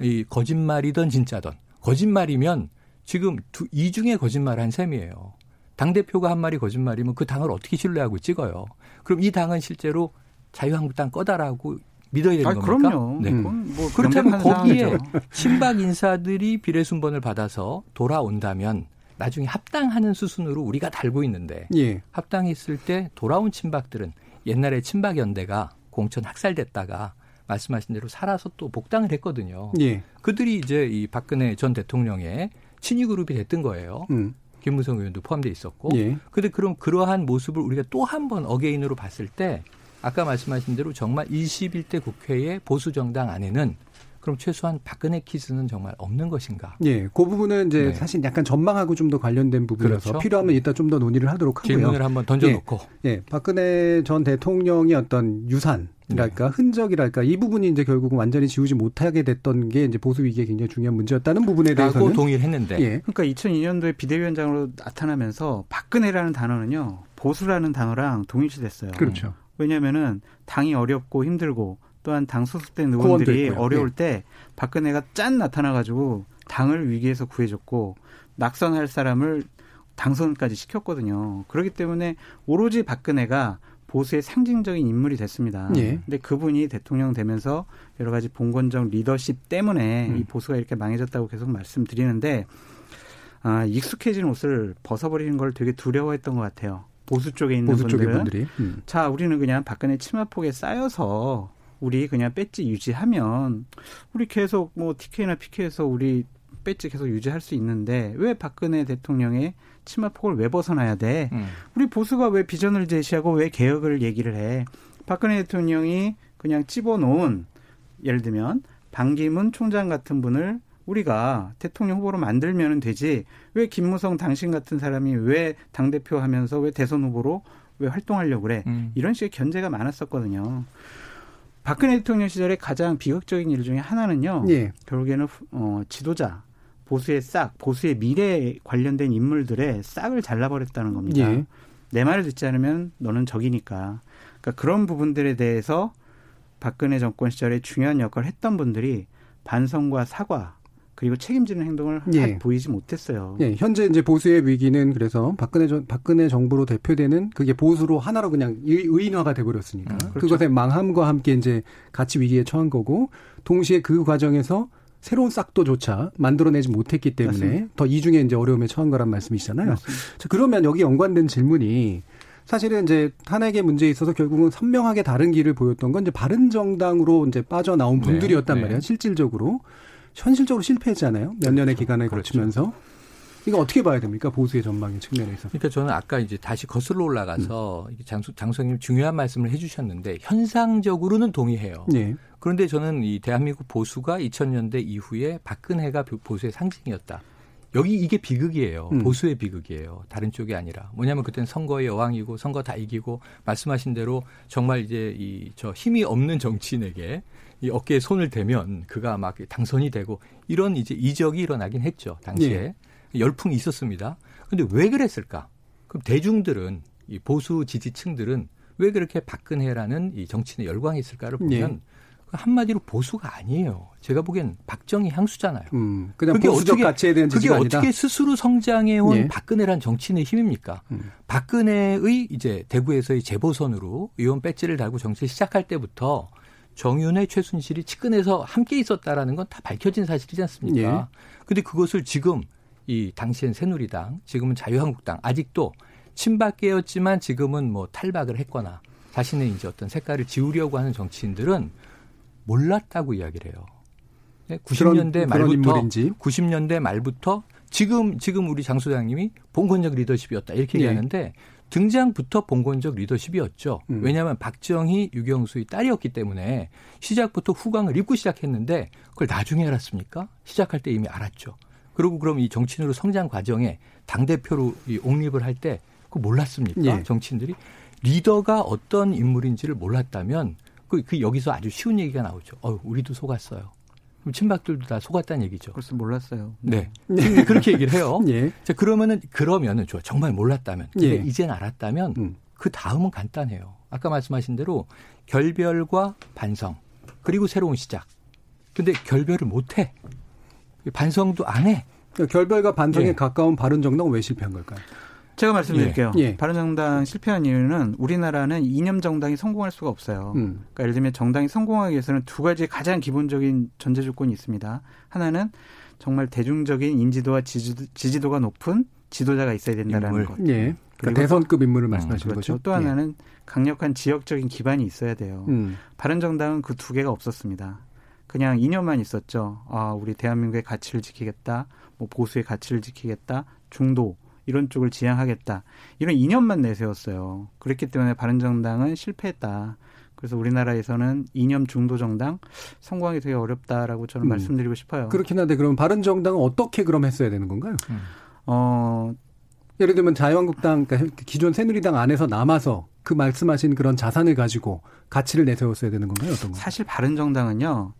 이 거짓말이든 진짜든 거짓말이면 지금 두, 이 중에 거짓말 한 셈이에요. 당 대표가 한 말이 거짓말이면 그 당을 어떻게 신뢰하고 찍어요. 그럼 이 당은 실제로 자유한국당 꺼다라고 믿어야 되는 아, 겁니까? 그럼요. 네. 음. 뭐 그렇다면 거기에 친박 인사들이 비례순번을 받아서 돌아온다면 나중에 합당하는 수순으로 우리가 달고 있는데 예. 합당했을 때 돌아온 친박들은 옛날에 친박연대가 공천 학살됐다가 말씀하신 대로 살아서 또 복당을 했거든요. 예. 그들이 이제 이 박근혜 전 대통령의 친위 그룹이 됐던 거예요. 음. 김무성 의원도 포함돼 있었고. 예. 근데 그럼 그러한 모습을 우리가 또 한 번 어게인으로 봤을 때 아까 말씀하신 대로 정말 21대 국회의 보수 정당 안에는 그럼 최소한 박근혜 키스는 정말 없는 것인가? 예, 그 부분은 이제 네. 사실 약간 전망하고 좀 더 관련된 부분이라서 그렇죠? 필요하면 이따 좀 더 논의를 하도록 하고요. 질문을 한번 던져놓고. 예, 예, 박근혜 전 대통령의 어떤 유산. 이랄까 네. 흔적이랄까 이 부분이 이제 결국은 완전히 지우지 못하게 됐던 게 이제 보수 위기에 굉장히 중요한 문제였다는 부분에 대해서는 동의를 했는데 예. 그러니까 2002년도에 비대위원장으로 나타나면서 박근혜라는 단어는요 보수라는 단어랑 동일시됐어요. 그렇죠. 왜냐하면은 당이 어렵고 힘들고 또한 당 소속된 의원들이 어려울 네. 때 박근혜가 짠 나타나가지고 당을 위기에서 구해줬고 낙선할 사람을 당선까지 시켰거든요. 그렇기 때문에 오로지 박근혜가 보수의 상징적인 인물이 됐습니다. 예. 근데 그분이 대통령 되면서 여러 가지 봉건적 리더십 때문에 음. 이 보수가 이렇게 망해졌다고 계속 말씀드리는데 아, 익숙해진 옷을 벗어버리는 걸 되게 두려워했던 것 같아요. 보수 쪽에 있는 보수 분들은. 음. 자 우리는 그냥 박근혜 치마폭에 쌓여서 우리 그냥 배지 유지하면 우리 계속 뭐 TK나 PK에서 우리 배지 계속 유지할 수 있는데 왜 박근혜 대통령의 치마 폭을 왜 벗어나야 돼? 음. 우리 보수가 왜 비전을 제시하고 왜 개혁을 얘기를 해? 박근혜 대통령이 그냥 집어놓은 예를 들면 반기문 총장 같은 분을 우리가 대통령 후보로 만들면 되지 왜 김무성 당신 같은 사람이 왜 당 대표 하면서 왜 대선 후보로 왜 활동하려고 그래 음. 이런 식의 견제가 많았었거든요. 박근혜 대통령 시절에 가장 비극적인 일 중에 하나는요. 예. 결국에는 어, 지도자 보수의 싹, 보수의 미래에 관련된 인물들의 싹을 잘라버렸다는 겁니다. 예. 내 말을 듣지 않으면 너는 적이니까. 그러니까 그런 부분들에 대해서 박근혜 정권 시절에 중요한 역할을 했던 분들이 반성과 사과 그리고 책임지는 행동을 예. 보이지 못했어요. 예, 현재 이제 보수의 위기는 그래서 박근혜 전, 박근혜 정부로 대표되는 그게 보수로 하나로 그냥 의인화가 돼버렸으니까 음, 그렇죠. 그것의 망함과 함께 이제 같이 위기에 처한 거고 동시에 그 과정에서 새로운 싹도조차 만들어내지 못했기 때문에 맞습니다. 더 이중에 이제 어려움에 처한 거란 말씀이시잖아요. 자, 그러면 여기 연관된 질문이 사실은 이제 탄핵의 문제에 있어서 결국은 선명하게 다른 길을 보였던 건 이제 바른 정당으로 이제 빠져나온 네, 분들이었단 네, 말이에요. 실질적으로. 현실적으로 실패했잖아요. 몇 그렇죠. 년의 기간을 그렇죠. 거치면서. 이거 어떻게 봐야 됩니까? 보수의 전망의 측면에 있어서. 그러니까 저는 아까 이제 다시 거슬러 올라가서 음. 장수, 장수님 중요한 말씀을 해 주셨는데 현상적으로는 동의해요. 네. 그런데 저는 이 대한민국 보수가 2000년대 이후에 박근혜가 보수의 상징이었다. 여기 이게 비극이에요. 음. 보수의 비극이에요. 다른 쪽이 아니라. 뭐냐면 그때는 선거의 여왕이고 선거 다 이기고 말씀하신 대로 정말 이제 이 저 힘이 없는 정치인에게 이 어깨에 손을 대면 그가 막 당선이 되고 이런 이제 이적이 일어나긴 했죠. 당시에. 네. 열풍이 있었습니다. 근데 왜 그랬을까? 그럼 대중들은 이 보수 지지층들은 왜 그렇게 박근혜라는 이 정치인에 열광했을까를 보면 네. 한마디로 보수가 아니에요. 제가 보기엔 박정희 향수잖아요. 음, 그냥 그게 보수적 어떻게, 가치에 대한 그게 아니다. 어떻게 스스로 성장해온 예. 박근혜란 정치인의 힘입니까? 음. 박근혜의 이제 대구에서의 재보선으로 의원 배지를 달고 정치 시작할 때부터 정윤회, 최순실이 측근에서 함께 있었다라는 건 다 밝혀진 사실이지 않습니까? 예. 근데 그것을 지금 이 당시엔 새누리당, 지금은 자유한국당 아직도 친박계였지만 지금은 뭐 탈박을 했거나 자신의 이제 어떤 색깔을 지우려고 하는 정치인들은 몰랐다고 이야기를 해요. 90년대 그런, 말부터 그런 90년대 말부터 지금 지금 우리 장 소장님이 봉건적 리더십이었다 이렇게 예. 얘기하는데 등장부터 봉건적 리더십이었죠. 음. 왜냐하면 박정희, 유경수의 딸이었기 때문에 시작부터 후광을 입고 시작했는데 그걸 나중에 알았습니까? 시작할 때 이미 알았죠. 그리고 그럼 이 정치인으로 성장 과정에 당 대표로 이 옹립을 할 때 그 몰랐습니까? 예. 정치인들이 리더가 어떤 인물인지를 몰랐다면 그, 그 여기서 아주 쉬운 얘기가 나오죠. 어, 우리도 속았어요. 그럼 친박들도 다 속았다는 얘기죠. 그래서 몰랐어요. 네. 네. 그렇게 얘기를 해요. 예. 자, 그러면은, 그러면은, 좋아. 정말 몰랐다면. 근데 예. 이젠 알았다면, 음. 그 다음은 간단해요. 아까 말씀하신 대로 결별과 반성, 그리고 새로운 시작. 근데 결별을 못 해. 반성도 안 해. 그러니까 결별과 반성에 예. 가까운 바른 정당은 왜 실패한 걸까요? 제가 말씀드릴게요. 예. 예. 바른정당 실패한 이유는 우리나라는 이념 정당이 성공할 수가 없어요. 음. 그러니까 예를 들면 정당이 성공하기 위해서는 두 가지 가장 기본적인 전제 조건이 있습니다. 하나는 정말 대중적인 인지도와 지지도, 가 높은 지도자가 있어야 된다라는 인물. 것. 예. 그러니까 대선급 인물을 말씀하시는 음, 그렇죠. 거죠. 또 하나는 예. 강력한 지역적인 기반이 있어야 돼요. 음. 바른정당은 그 두 개가 없었습니다. 그냥 이념만 있었죠. 아, 우리 대한민국의 가치를 지키겠다. 뭐 보수의 가치를 지키겠다. 중도 이런 쪽을 지향하겠다. 이런 이념만 내세웠어요. 그렇기 때문에 바른정당은 실패했다. 그래서 우리나라에서는 이념 중도 정당 성공하기 되게 어렵다라고 저는 음. 말씀드리고 싶어요. 그렇긴 한데 그럼 바른 정당은 어떻게 그럼 했어야 되는 건가요? 음. 어 예를 들면 자유한국당 그러니까 기존 새누리당 안에서 남아서 그 말씀하신 그런 자산을 가지고 가치를 내세웠어야 되는 건가요? 어떤 거? 사실 바른 정당은요.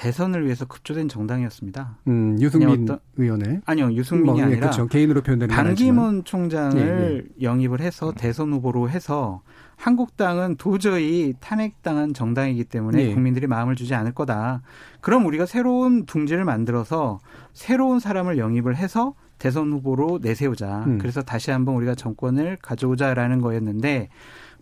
대선을 위해서 급조된 정당이었습니다. 음, 유승민 어떤, 의원의 아니요 유승민이 뭐, 아니라 그렇죠. 개인으로 표현되는 반기문 총장을 네, 네. 영입을 해서 대선 후보로 해서 한국당은 도저히 탄핵당한 정당이기 때문에 네. 국민들이 마음을 주지 않을 거다. 그럼 우리가 새로운 둥지를 만들어서 새로운 사람을 영입을 해서 대선 후보로 내세우자. 음. 그래서 다시 한번 우리가 정권을 가져오자라는 거였는데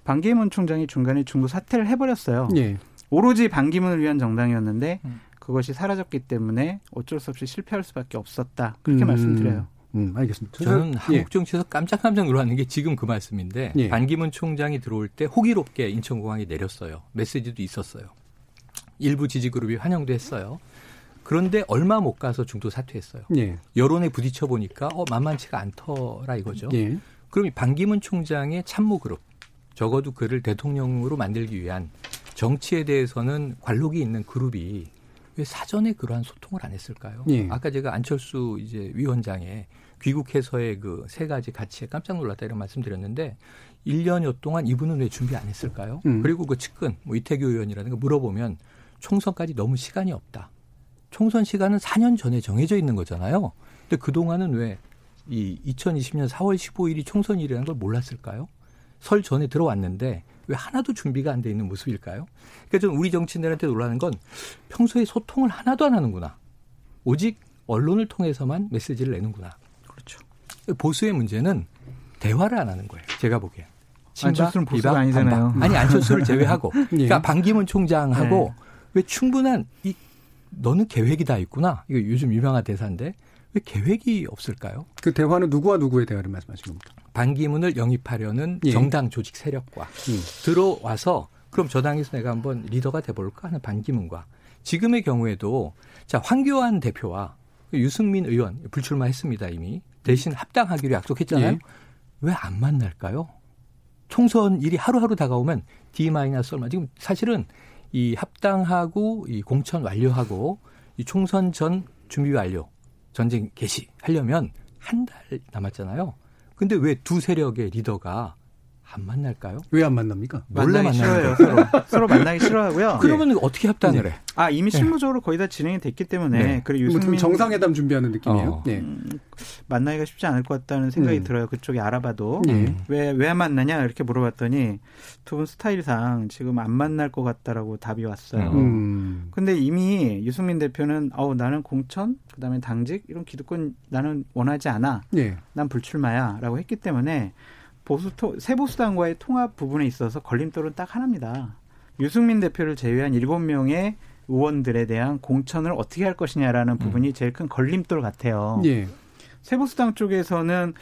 반기문 총장이 중간에 중도 사퇴를 해버렸어요. 예. 오로지 반기문을 위한 정당이었는데 음. 그것이 사라졌기 때문에 어쩔 수 없이 실패할 수밖에 없었다. 그렇게 음. 말씀드려요. 음, 알겠습니다. 저는 한국 예. 정치에서 깜짝깜짝 놀랐는 게 지금 그 말씀인데 예. 반기문 총장이 들어올 때 호기롭게 인천공항에 내렸어요. 메시지도 있었어요. 일부 지지그룹이 환영도 했어요. 그런데 얼마 못 가서 중도 사퇴했어요. 예. 여론에 부딪혀 보니까 어 만만치가 않더라 이거죠. 예. 그럼 이 반기문 총장의 참모 그룹 적어도 그를 대통령으로 만들기 위한 정치에 대해서는 관록이 있는 그룹이 왜 사전에 그러한 소통을 안 했을까요? 예. 아까 제가 안철수 이제 위원장의 귀국해서의 그 세 가지 가치에 깜짝 놀랐다 이런 말씀드렸는데 1년여 동안 이분은 왜 준비 안 했을까요? 음. 그리고 그 측근 뭐 이태규 의원이라든가 물어보면 총선까지 너무 시간이 없다. 총선 시간은 4년 전에 정해져 있는 거잖아요. 근데 그동안은 왜 이 2020년 4월 15일이 총선일이라는 걸 몰랐을까요? 설 전에 들어왔는데 왜 하나도 준비가 안 돼 있는 모습일까요? 그러니까 좀 우리 정치인들한테 놀라는 건 평소에 소통을 하나도 안 하는구나. 오직 언론을 통해서만 메시지를 내는구나. 그렇죠. 보수의 문제는 대화를 안 하는 거예요. 제가 보기엔. 안철수는 보수가 아니잖아요. 반박. 아니 안철수를 제외하고 예. 그러니까 반기문 총장하고 네. 왜 충분한 이 너는 계획이 다 있구나. 이거 요즘 유명한 대사인데 왜 계획이 없을까요? 그 대화는 누구와 누구의 대화를 말씀하시는 겁니까? 반기문을 영입하려는 예. 정당 조직 세력과 음. 들어와서 그럼 저 당에서 내가 한번 리더가 돼볼까 하는 반기문과 지금의 경우에도 자 황교안 대표와 유승민 의원 불출마했습니다 이미 대신 합당하기로 약속했잖아요. 예. 왜안 만날까요? 총선 일이 하루하루 다가오면 D 마이너스 얼마 지금 사실은 이 합당하고 이 공천 완료하고 이 총선 전 준비 완료 전쟁 개시 하려면 한 달 남았잖아요. 근데 왜 두 세력의 리더가 안 만날까요? 왜 안 만납니까? 만나기 싫어요. 서로. 서로 만나기 싫어하고요. 그러면 예. 어떻게 합당을 해? 아 이미 예. 실무적으로 거의 다 진행이 됐기 때문에 네. 그리고 유승민 뭐 정상회담 준비하는 느낌이에요. 어. 네. 음, 만나기가 쉽지 않을 것 같다는 생각이 음. 들어요. 그쪽에 알아봐도 왜왜 네. 왜 만나냐 이렇게 물어봤더니 두 분 스타일상 지금 안 만날 것 같다라고 답이 왔어요. 음. 근데 이미 유승민 대표는 어우 나는 공천 그다음에 당직 이런 기득권 나는 원하지 않아. 네. 난 불출마야라고 했기 때문에 보수 새 보수당과의 통합 부분에 있어서 걸림돌은 딱 하나입니다. 유승민 대표를 제외한 일곱 명의 의원들에 대한 공천을 어떻게 할 것이냐라는 음. 부분이 음. 제일 큰 걸림돌 같아요. 예. 새보수당 쪽에서는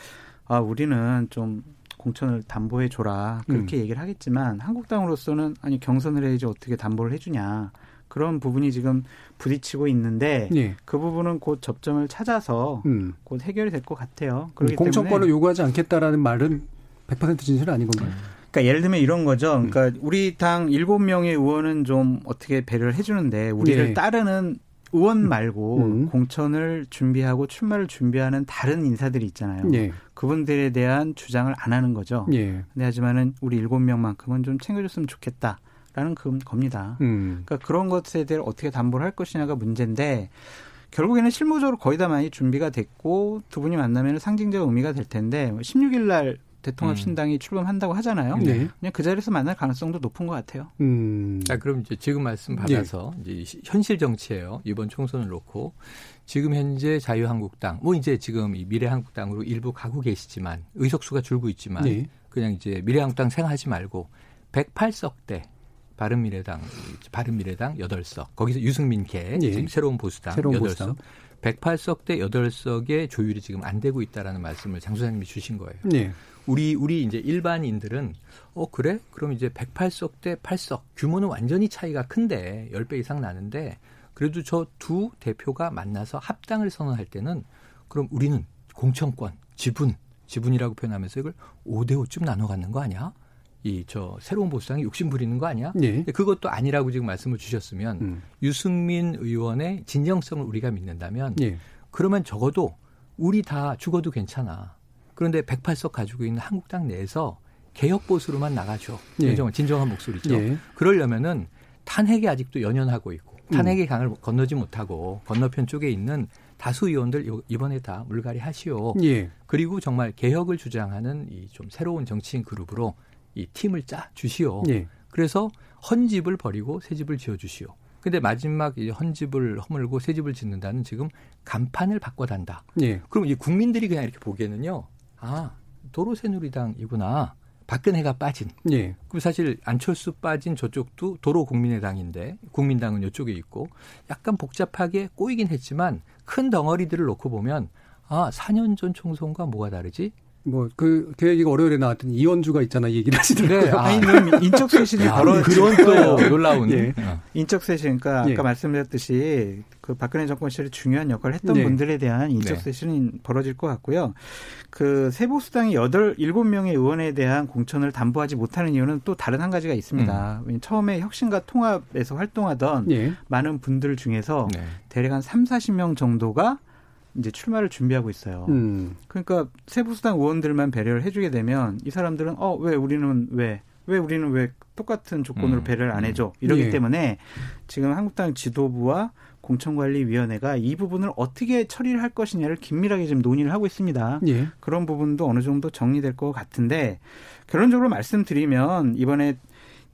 아 우리는 좀 공천을 담보해 줘라 그렇게 음. 얘기를 하겠지만 한국당으로서는 아니 경선을 해야지 어떻게 담보를 해주냐 그런 부분이 지금 부딪히고 있는데 예. 그 부분은 곧 접점을 찾아서 음. 곧 해결이 될 것 같아요. 그렇기 공천권을 요구하지 않겠다라는 말은 100% 진실은 아닌 건가요? 그러니까 예를 들면 이런 거죠. 그러니까 음. 우리 당 7명의 의원은 좀 어떻게 배려를 해주는데 우리를 예. 따르는 의원 음. 말고 음. 공천을 준비하고 출마를 준비하는 다른 인사들이 있잖아요. 예. 그분들에 대한 주장을 안 하는 거죠. 예. 근데 하지만은 우리 7명만큼은 좀 챙겨줬으면 좋겠다. 라는 그 겁니다. 음. 그러니까 그런 것에 대해 어떻게 담보를 할 것이냐가 문제인데 결국에는 실무적으로 거의 다 많이 준비가 됐고 두 분이 만나면 상징적 의미가 될 텐데 16일 날 대통합 신당이 음. 출범한다고 하잖아요. 네. 그냥 그 자리에서 만날 가능성도 높은 것 같아요. 음. 자, 그럼 이제 지금 말씀 네. 받아서 네. 이제 현실 정치예요. 이번 총선을 놓고 지금 현재 자유한국당 뭐 이제 지금 이 미래한국당으로 일부 가고 계시지만 의석수가 줄고 있지만 네. 그냥 이제 미래한국당 생각하지 말고 108석대 바른미래당 바른미래당 8석 거기서 유승민 개 네. 지금 새로운 보수당 새로운 8석 보수당. 108석 대 8석의 조율이 지금 안 되고 있다라는 말씀을 장 소장님이 주신 거예요. 네. 우리 우리 이제 일반인들은 어 그래? 그럼 이제 108석 대 8석 규모는 완전히 차이가 큰데 10배 이상 나는데 그래도 저 두 대표가 만나서 합당을 선언할 때는 그럼 우리는 공천권, 지분, 지분이라고 표현하면서 이걸 5대 5쯤 나눠 갖는 거 아니야? 이 저 새로운 보수당이 욕심 부리는 거 아니야? 예. 그것도 아니라고 지금 말씀을 주셨으면 음. 유승민 의원의 진정성을 우리가 믿는다면 예. 그러면 적어도 우리 다 죽어도 괜찮아. 그런데 108석 가지고 있는 한국당 내에서 개혁 보수로만 나가죠. 예. 진정한, 진정한 목소리죠. 예. 그러려면은 탄핵이 아직도 연연하고 있고 탄핵의 음. 강을 건너지 못하고 건너편 쪽에 있는 다수 의원들 이번에 다 물갈이 하시오. 예. 그리고 정말 개혁을 주장하는 이 좀 새로운 정치인 그룹으로 이 팀을 짜 주시오. 예. 그래서 헌집을 버리고 새 집을 지어 주시오. 근데 마지막 이 헌집을 허물고 새 집을 짓는다는 지금 간판을 바꿔 단다. 예. 그럼 이 국민들이 그냥 이렇게 보기에는요. 아, 도로 새누리당이구나. 박근혜가 빠진. 예. 그럼 사실 안철수 빠진 저쪽도 도로 국민의당인데 국민당은 이쪽에 있고 약간 복잡하게 꼬이긴 했지만 큰 덩어리들을 놓고 보면 아, 4년 전 총선과 뭐가 다르지? 뭐 그 계획이 월요일에 나왔던 이원주가 있잖아 얘기를 하시더라고요. 네. 아니 그럼 인적 쇄신이 벌어 그런 또 놀라운 예. 어. 인적 쇄신 그러니까 아까 예. 말씀드렸듯이 그 박근혜 정권 시절에 중요한 역할을 했던 네. 분들에 대한 인적 쇄신이 네. 벌어질 것 같고요. 그 세보수당이 여덟 일곱 명의 의원에 대한 공천을 담보하지 못하는 이유는 또 다른 한 가지가 있습니다. 음. 처음에 혁신과 통합에서 활동하던 예. 많은 분들 중에서 네. 대략 한 3, 40명 정도가 이제 출마를 준비하고 있어요. 음. 그러니까 세부수당 의원들만 배려를 해주게 되면 이 사람들은 어 왜 우리는 왜왜 우리는 왜 똑같은 조건으로 음. 배려를 안 해줘 이러기 예. 때문에 지금 한국당 지도부와 공천관리위원회가 이 부분을 어떻게 처리를 할 것이냐를 긴밀하게 지금 논의를 하고 있습니다. 예. 그런 부분도 어느 정도 정리될 것 같은데 결론적으로 말씀드리면 이번에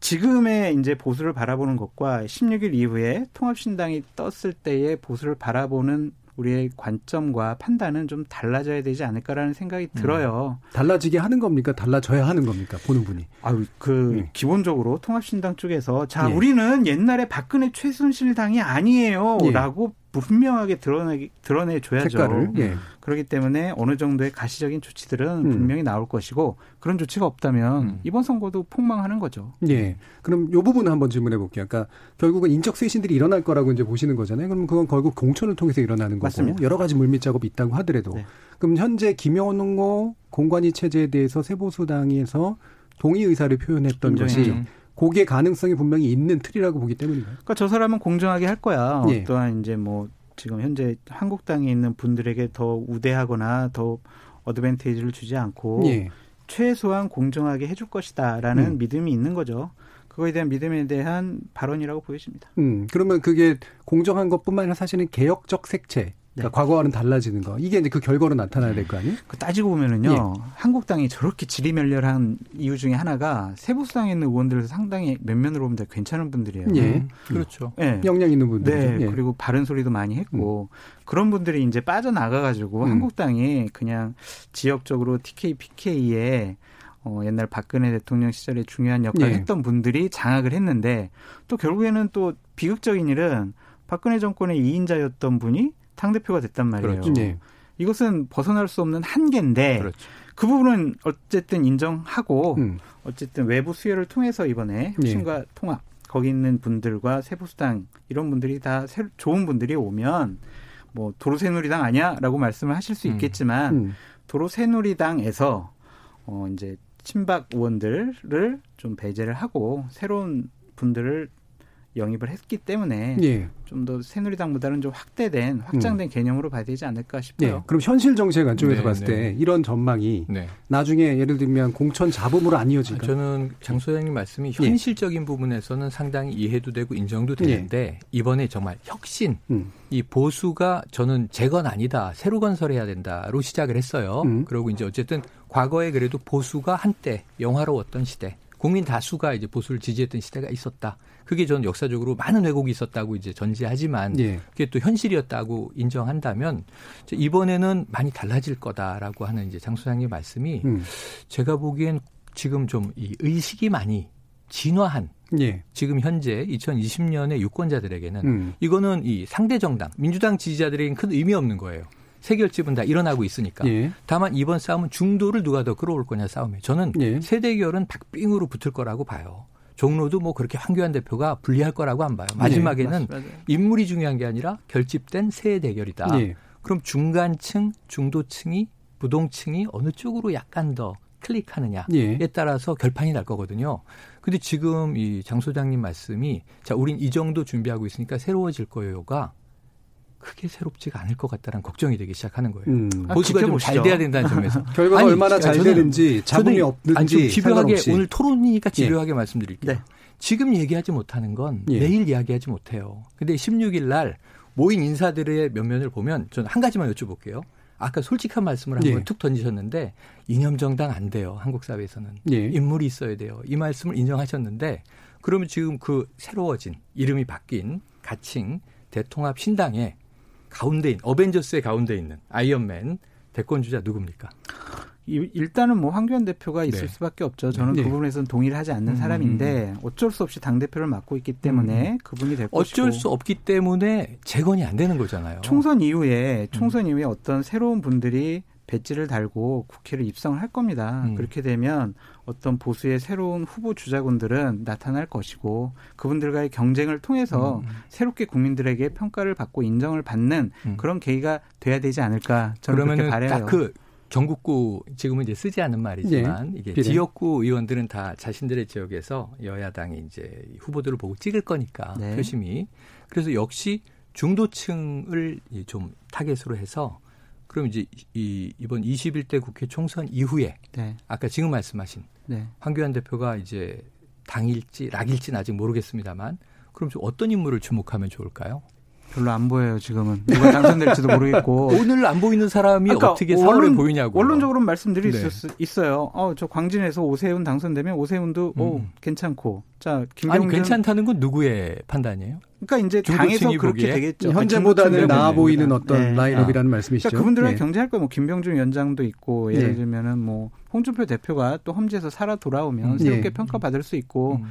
지금의 이제 보수를 바라보는 것과 16일 이후에 통합신당이 떴을 때의 보수를 바라보는 우리의 관점과 판단은 좀 달라져야 되지 않을까라는 생각이 음. 들어요. 음. 달라지게 하는 겁니까? 달라져야 하는 겁니까? 보는 분이. 아유, 그 네. 기본적으로 통합신당 쪽에서 자, 네. 우리는 옛날에 박근혜 최순실 당이 아니에요라고 네. 분명하게 드러내 드러내 줘야죠. 색깔을, 예. 그렇기 때문에 어느 정도의 가시적인 조치들은 음. 분명히 나올 것이고 그런 조치가 없다면 음. 이번 선거도 폭망하는 거죠. 예. 그럼 요 부분 한번 질문해 볼게요. 그러니까 결국은 인적 쇄신들이 일어날 거라고 이제 보시는 거잖아요. 그럼 그건 결국 공천을 통해서 일어나는 거고 맞습니다. 여러 가지 물밑 작업이 있다고 하더라도 네. 그럼 현재 김영호 공관위 체제에 대해서 세보수당에서 동의 의사를 표현했던 것이 고기의 가능성이 분명히 있는 틀이라고 보기 때문인가요? 그러니까 저 사람은 공정하게 할 거야. 예. 어떠한 이제 뭐 지금 현재 한국당에 있는 분들에게 더 우대하거나 더 어드밴테이지를 주지 않고 예. 최소한 공정하게 해줄 것이다라는 음. 믿음이 있는 거죠. 그거에 대한 믿음에 대한 발언이라고 보여집니다. 음, 그러면 그게 공정한 것뿐만 아니라 사실은 개혁적 색채, 그러니까 네. 과거와는 달라지는 거. 이게 이제 그 결과로 나타나야 될 거 아니에요? 그 따지고 보면은요. 예. 한국당이 저렇게 지리멸렬한 이유 중에 하나가 세부수당에 있는 의원들 상당히 면면으로 보면 괜찮은 분들이에요. 예. 음. 그렇죠. 예. 역량 있는 분들. 네. 예. 그리고 바른 소리도 많이 했고 음. 그런 분들이 이제 빠져나가 가지고 음. 한국당이 그냥 지역적으로 TK, PK에 어, 옛날 박근혜 대통령 시절에 중요한 역할을 예. 했던 분들이 장악을 했는데 또 결국에는 또 비극적인 일은 박근혜 정권의 2인자였던 분이 당대표가 됐단 말이에요. 그렇죠. 네. 이것은 벗어날 수 없는 한계인데 그렇죠. 그 부분은 어쨌든 인정하고 음. 어쨌든 외부 수혜를 통해서 이번에 혁신과 네. 통합 거기 있는 분들과 세부수당 이런 분들이 다 좋은 분들이 오면 뭐 도로새누리당 아니야라고 말씀을 하실 수 음. 있겠지만 음. 음. 도로새누리당에서 어 이제 친박 의원들을 좀 배제를 하고 새로운 분들을 영입을 했기 때문에 예. 좀 더 새누리당보다는 좀 확대된 확장된 음. 개념으로 봐야 되지 않을까 싶어요. 예. 그럼 현실 정책 관점에서 네, 봤을 때 네. 이런 전망이 네. 나중에 예를 들면 공천 잡음으로 안 이어질까? 저는 장 소장님 말씀이 예. 현실적인 예. 부분에서는 상당히 이해도 되고 인정도 되는데 예. 이번에 정말 혁신 음. 이 보수가 저는 재건 아니다 새로 건설해야 된다로 시작을 했어요. 음. 그리고 이제 어쨌든 과거에 그래도 보수가 한때 영화로웠던 시대 국민 다수가 이제 보수를 지지했던 시대가 있었다. 그게 저는 역사적으로 많은 왜곡이 있었다고 이제 전제하지만 예. 그게 또 현실이었다고 인정한다면 이번에는 많이 달라질 거다라고 하는 이제 장 소장님 말씀이 음. 제가 보기엔 지금 좀 이 의식이 많이 진화한 예. 지금 현재 2020년의 유권자들에게는 음. 이거는 이 상대 정당 민주당 지지자들에게는 큰 의미 없는 거예요. 세 결집은 다 일어나고 있으니까. 예. 다만 이번 싸움은 중도를 누가 더 끌어올 거냐 싸움이에요. 저는 예. 세대결은 박빙으로 붙을 거라고 봐요. 종로도 뭐 그렇게 황교안 대표가 불리할 거라고 안 봐요. 마지막에는 네, 인물이 중요한 게 아니라 결집된 세 대결이다. 네. 그럼 중간층, 중도층이 부동층이 어느 쪽으로 약간 더 클릭하느냐에 예. 따라서 결판이 날 거거든요. 근데 지금 이 장 소장님 말씀이 자, 우린 이 정도 준비하고 있으니까 새로워질 거예요가 크게 새롭지가 않을 것 같다는 걱정이 되기 시작하는 거예요. 음. 보수가 아, 좀잘 돼야 된다는 점에서 결과가 아니, 얼마나 잘 저는, 되는지 자본이 없는지 아니, 좀 집요하게 오늘 토론이니까 집요하게 예. 말씀드릴게요. 네. 지금 얘기하지 못하는 건 예. 내일 이야기하지 못해요. 근데 16일 날 모인 인사들의 면면을 보면 저는 한 가지만 여쭤볼게요. 아까 솔직한 말씀을 한번 예. 툭 던지셨는데 이념 정당 안 돼요. 한국 사회에서는 예. 인물이 있어야 돼요. 이 말씀을 인정하셨는데 그러면 지금 그 새로워진 이름이 바뀐 가칭 대통합 신당에 가운데인 어벤져스의 가운데 있는 아이언맨 대권 주자 누굽니까? 일단은 뭐 황교안 대표가 있을 네. 수밖에 없죠. 저는 네. 그 부분에서는 동의를 하지 않는 음. 사람인데 어쩔 수 없이 당 대표를 맡고 있기 때문에 음. 그분이 될 것이고 어쩔 수 없기 때문에 재건이 안 되는 거잖아요. 총선 이후에 총선 음. 이후에 어떤 새로운 분들이 배지를 달고 국회를 입성을 할 겁니다. 음. 그렇게 되면 어떤 보수의 새로운 후보 주자군들은 나타날 것이고 그분들과의 경쟁을 통해서 음. 새롭게 국민들에게 평가를 받고 인정을 받는 음. 그런 계기가 돼야 되지 않을까 저는 그렇게 바래요. 그 전국구 지금은 이제 쓰지 않는 말이지만 예, 이게 비례. 지역구 의원들은 다 자신들의 지역에서 여야당이 이제 후보들을 보고 찍을 거니까 네. 표심이 그래서 역시 중도층을 좀 타겟으로 해서 그럼 이제 이 이번 21대 국회 총선 이후에 네. 아까 지금 말씀하신 네. 황교안 대표가 이제 당일지 락일지는 아직 모르겠습니다만 그럼 좀 어떤 인물을 주목하면 좋을까요? 별로 안 보여요 지금은 누가 당선될지도 모르겠고 오늘 안 보이는 사람이 그러니까 어떻게 사활을 보이냐고 원론적으로 말씀드릴 네. 수 있어요. 어저 광진에서 오세훈 당선되면 오세훈도 음. 오 괜찮고 자 김경준 아니 괜찮다는 건 누구의 판단이에요? 그러니까 이제 당에서 그렇게 보기에? 되겠죠. 현재보다는 나아 보이는 어떤 네. 라인업이라는 아. 말씀이시죠. 그러니까 그분들은 네. 경제할 거뭐 김병준 위원장도 있고 예를 네. 들면은 뭐 홍준표 대표가 또 험지에서 살아 돌아오면 음. 새롭게 네. 평가받을 수 있고. 음.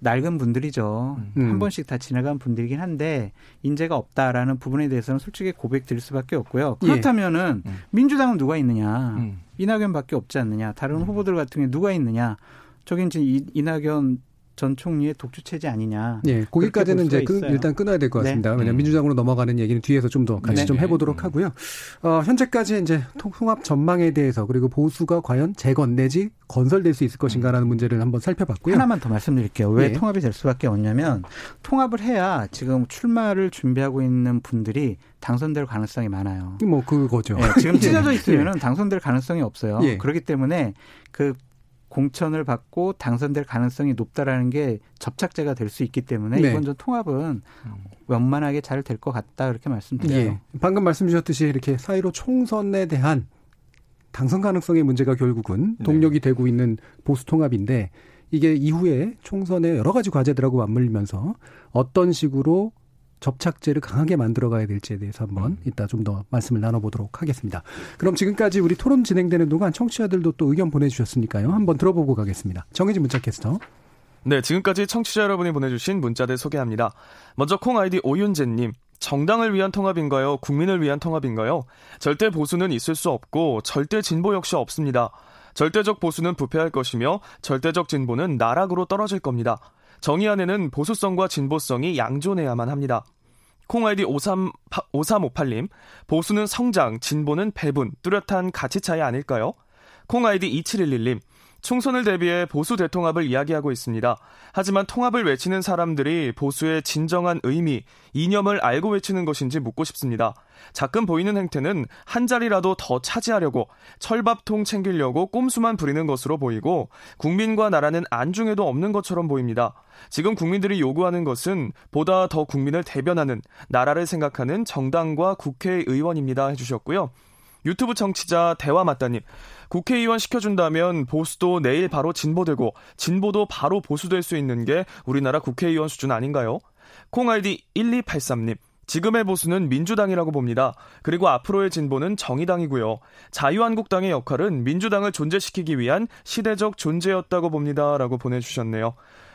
낡은 분들이죠. 음. 한 번씩 다 지나간 분들이긴 한데 인재가 없다라는 부분에 대해서는 솔직히 고백드릴 수밖에 없고요. 예. 그렇다면은 예. 민주당은 누가 있느냐? 음. 이낙연밖에 없지 않느냐? 다른 음. 후보들 같은 게 누가 있느냐? 저긴 이제 이낙연 전 총리의 독주 체제 아니냐. 네, 거기까지는 이제 끄, 일단 끊어야 될 것 같습니다. 네. 왜냐하면 음. 민주당으로 넘어가는 얘기는 뒤에서 좀 더 같이 네. 좀 해보도록 음. 하고요. 어, 현재까지 이제 통합 전망에 대해서 그리고 보수가 과연 재건 내지 건설될 수 있을 것인가라는 음. 문제를 한번 살펴봤고요. 하나만 더 말씀드릴게요. 왜 네. 통합이 될 수밖에 없냐면 통합을 해야 지금 출마를 준비하고 있는 분들이 당선될 가능성이 많아요. 뭐 그거죠. 네, 지금 찢어져 있으면 당선될 가능성이 없어요. 예. 그렇기 때문에 그 공천을 받고 당선될 가능성이 높다라는 게 접착제가 될 수 있기 때문에 네. 이번 전 통합은 원만하게 잘 될 것 같다 그렇게 말씀드려요. 예. 방금 말씀 주셨듯이 이렇게 사이로 총선에 대한 당선 가능성의 문제가 결국은 네. 동력이 네. 되고 있는 보수 통합인데 이게 이후에 총선에 여러 가지 과제들하고 맞물리면서 어떤 식으로 접착제를 강하게 만들어 가야 될지에 대해서 한번 음. 이따 좀 더 말씀을 나눠보도록 하겠습니다. 그럼 지금까지 우리 토론 진행되는 동안 청취자들도 또 의견 보내주셨으니까요. 한번 들어보고 가겠습니다. 정혜진 문자 캐스터. 네, 지금까지 청취자 여러분이 보내주신 문자들 소개합니다. 먼저 콩 아이디 오윤재님. 정당을 위한 통합인가요? 국민을 위한 통합인가요? 절대 보수는 있을 수 없고 절대 진보 역시 없습니다. 절대적 보수는 부패할 것이며 절대적 진보는 나락으로 떨어질 겁니다. 정의 안에는 보수성과 진보성이 양존해야만 합니다. 콩아이디 53, 5358님, 보수는 성장, 진보는 배분, 뚜렷한 가치 차이 아닐까요? 콩아이디 2711님, 총선을 대비해 보수 대통합을 이야기하고 있습니다. 하지만 통합을 외치는 사람들이 보수의 진정한 의미, 이념을 알고 외치는 것인지 묻고 싶습니다. 자끔 보이는 행태는 한 자리라도 더 차지하려고 철밥통 챙기려고 꼼수만 부리는 것으로 보이고 국민과 나라는 안중에도 없는 것처럼 보입니다. 지금 국민들이 요구하는 것은 보다 더 국민을 대변하는 나라를 생각하는 정당과 국회의원입니다 해주셨고요. 유튜브 청취자 대화 맞다님. 국회의원 시켜준다면 보수도 내일 바로 진보되고 진보도 바로 보수될 수 있는 게 우리나라 국회의원 수준 아닌가요? 콩 아이디 1283님. 지금의 보수는 민주당이라고 봅니다. 그리고 앞으로의 진보는 정의당이고요. 자유한국당의 역할은 민주당을 존재시키기 위한 시대적 존재였다고 봅니다. 라고 보내주셨네요.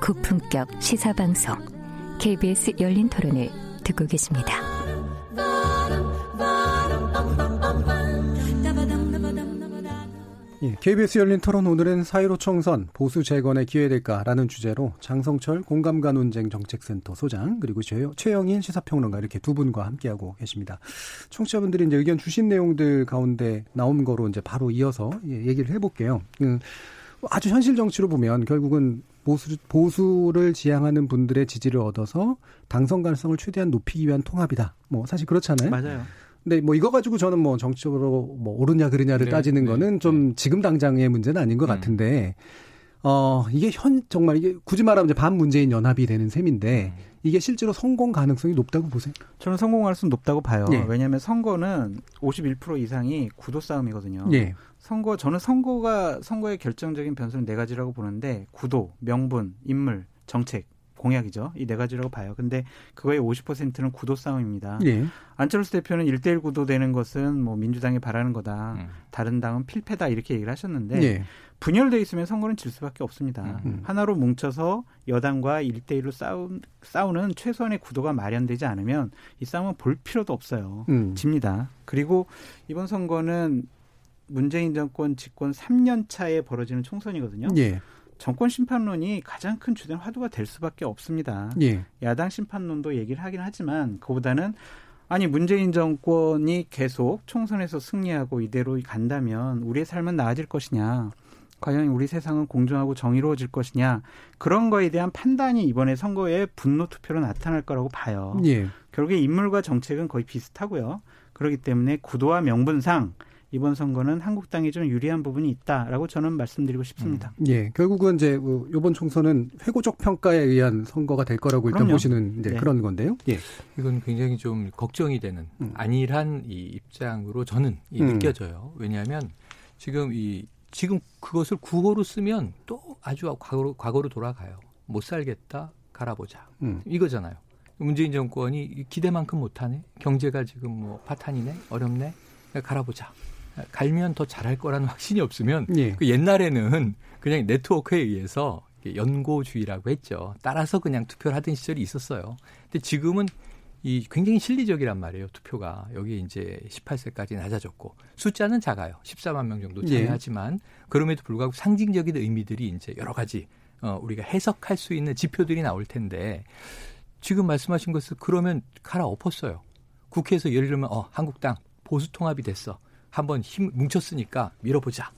고품격 시사방송 KBS 열린 토론을 듣고 계십니다. 예, KBS 열린 토론 오늘은 사이로 총선 보수 재건에 기회될까라는 주제로 장성철 공감가 논쟁 정책센터 소장 그리고 최영인 시사평론가 이렇게 두 분과 함께하고 계십니다. 청취자분들이 이제 의견 주신 내용들 가운데 나온 거로 이제 바로 이어서 예, 얘기를 해볼게요. 음, 아주 현실 정치로 보면 결국은 보수, 보수를 지향하는 분들의 지지를 얻어서 당선 가능성을 최대한 높이기 위한 통합이다. 뭐 사실 그렇잖아요. 맞아요. 근데 뭐 이거 가지고 저는 뭐 정치적으로 뭐 옳으냐 그르냐를 네, 따지는 네, 거는 좀 네. 지금 당장의 문제는 아닌 것 음. 같은데 어 이게 현 정말 이게 굳이 말하면 이제 반문재인 연합이 되는 셈인데 음. 이게 실제로 성공 가능성이 높다고 보세요? 저는 성공 가능성 높다고 봐요. 예. 왜냐하면 선거는 51% 이상이 구도 싸움이거든요. 예. 선거 저는 선거가 선거의 결정적인 변수는 네 가지라고 보는데 구도, 명분, 인물, 정책 공약이죠. 이 네 가지라고 봐요. 근데 그거의 50%는 구도 싸움입니다. 예. 안철수 대표는 1대1 구도 되는 것은 뭐 민주당이 바라는 거다. 음. 다른 당은 필패다. 이렇게 얘기를 하셨는데 예. 분열돼 있으면 선거는 질 수밖에 없습니다. 음. 음. 하나로 뭉쳐서 여당과 1대1로 싸우, 싸우는 최소한의 구도가 마련되지 않으면 이 싸움은 볼 필요도 없어요. 음. 집니다. 그리고 이번 선거는 문재인 정권 집권 3년 차에 벌어지는 총선이거든요. 예. 정권 심판론이 가장 큰 주된 화두가 될 수밖에 없습니다. 예. 야당 심판론도 얘기를 하긴 하지만 그보다는 아니 문재인 정권이 계속 총선에서 승리하고 이대로 간다면 우리의 삶은 나아질 것이냐? 과연 우리 세상은 공정하고 정의로워질 것이냐? 그런 거에 대한 판단이 이번에 선거에 분노 투표로 나타날 거라고 봐요. 예. 결국에 인물과 정책은 거의 비슷하고요. 그렇기 때문에 구도와 명분상 이번 선거는 한국당이 좀 유리한 부분이 있다라고 저는 말씀드리고 싶습니다. 음. 예, 결국은 이제 뭐 이번 총선은 회고적 평가에 의한 선거가 될 거라고 일단 그럼요. 보시는 이제 네. 그런 건데요. 예, 이건 굉장히 좀 걱정이 되는 음. 안일한 이 입장으로 저는 이 음. 느껴져요. 왜냐하면 지금 이 지금 그것을 구호로 쓰면 또 아주 과거로 과거로 돌아가요. 못 살겠다 갈아보자 음. 이거잖아요. 문재인 정권이 기대만큼 못하네. 경제가 지금 뭐 파탄이네, 어렵네. 갈아보자. 갈면 더 잘할 거라는 확신이 없으면 예. 그 옛날에는 그냥 네트워크에 의해서 연고주의라고 했죠. 따라서 그냥 투표를 하던 시절이 있었어요. 근데 지금은 이 굉장히 실리적이란 말이에요. 투표가 여기 이제 18세까지 낮아졌고 숫자는 작아요. 14만 명 정도 예. 참여하지만 예. 그럼에도 불구하고 상징적인 의미들이 이제 여러 가지 어 우리가 해석할 수 있는 지표들이 나올 텐데 지금 말씀하신 것을 그러면 갈아엎었어요. 국회에서 예를 들면 어 한국당 보수 통합이 됐어. 한번 힘 뭉쳤으니까 밀어보자.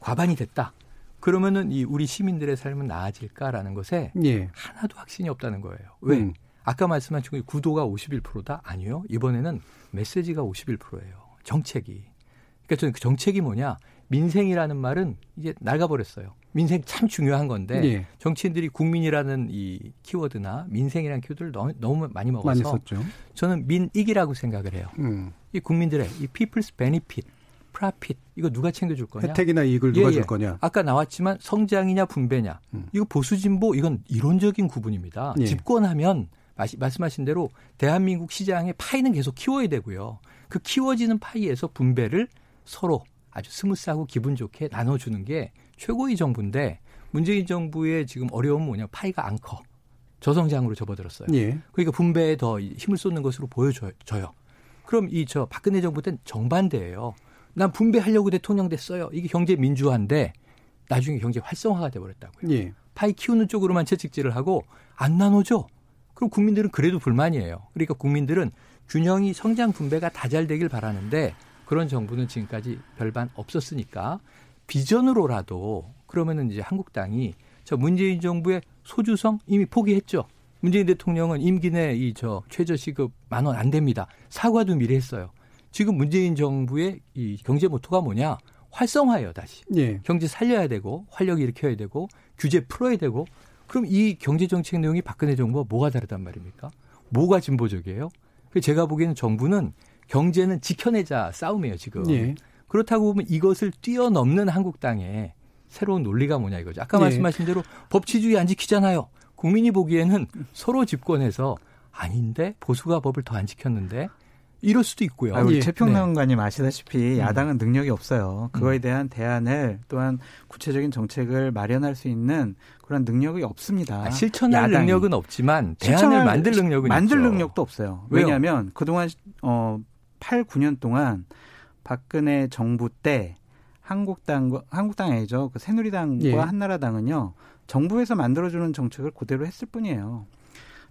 과반이 됐다. 그러면은 이 우리 시민들의 삶은 나아질까라는 것에 예. 하나도 확신이 없다는 거예요. 왜? 음. 아까 말씀하신 구도가 51%다? 아니요. 이번에는 메시지가 51%예요. 정책이. 그러니까 저는 그 정책이 뭐냐? 민생이라는 말은 이제 낡아버렸어요. 민생 참 중요한 건데 예. 정치인들이 국민이라는 이 키워드나 민생이라는 키워드를 너무, 너무 많이 먹어서 많이 저는 민익이라고 생각을 해요. 음. 이 국민들의 이 people's benefit, profit 이거 누가 챙겨줄 거냐? 혜택이나 이익을 누가 예, 예. 줄 거냐? 아까 나왔지만 성장이냐 분배냐? 음. 이거 보수 진보 이건 이론적인 구분입니다. 예. 집권하면 말씀하신 대로 대한민국 시장의 파이는 계속 키워야 되고요. 그 키워지는 파이에서 분배를 서로 아주 smooth하고 기분 좋게 나눠주는 게 최고의 정부인데 문재인 정부의 지금 어려움은 뭐냐 파이가 안 커. 저성장으로 접어들었어요. 예. 그러니까 분배에 더 힘을 쏟는 것으로 보여져요. 그럼 이 저 박근혜 정부 때는 정반대예요. 난 분배하려고 대통령 됐어요. 이게 경제 민주화인데 나중에 경제 활성화가 돼 버렸다고요. 예. 파이 키우는 쪽으로만 채찍질을 하고 안 나눠줘. 그럼 국민들은 그래도 불만이에요. 그러니까 국민들은 균형이 성장 분배가 다 잘 되길 바라는데 그런 정부는 지금까지 별반 없었으니까 비전으로라도 그러면은 이제 한국당이 저 문재인 정부의 소주성 이미 포기했죠. 문재인 대통령은 임기 내 이 저 최저 시급 만 원 안 됩니다. 사과도 미리 했어요. 지금 문재인 정부의 이 경제 모토가 뭐냐? 활성화예요, 다시. 예. 경제 살려야 되고 활력 일으켜야 되고 규제 풀어야 되고 그럼 이 경제 정책 내용이 박근혜 정부와 뭐가 다르단 말입니까? 뭐가 진보적이에요? 제가 보기에는 정부는 경제는 지켜내자 싸움이에요, 지금. 예. 그렇다고 보면 이것을 뛰어넘는 한국당의 새로운 논리가 뭐냐 이거죠. 아까 예. 말씀하신 대로 법치주의 안 지키잖아요. 국민이 보기에는 서로 집권해서 아닌데 보수가 법을 더 안 지켰는데 이럴 수도 있고요. 아, 우리 예. 최평론가님 네. 아시다시피 음. 야당은 능력이 없어요. 그거에 음. 대한 대안을 또한 구체적인 정책을 마련할 수 있는 그런 능력이 없습니다. 아, 실천할 야당이. 능력은 없지만 대안을 만들 능력은 만들 있죠. 능력도 없어요. 왜냐하면 그동안 어 8, 9년 동안 박근혜 정부 때 한국당 한국당 아니죠. 그 새누리당과 예. 한나라당은요. 정부에서 만들어주는 정책을 그대로 했을 뿐이에요.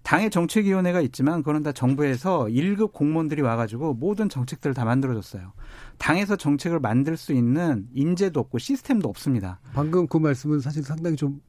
당의 정책위원회가 있지만 그건 다 정부에서 1급 공무원들이 와가지고 모든 정책들을 다 만들어줬어요. 당에서 정책을 만들 수 있는 인재도 없고 시스템도 없습니다. 방금 그 말씀은 사실 상당히 좀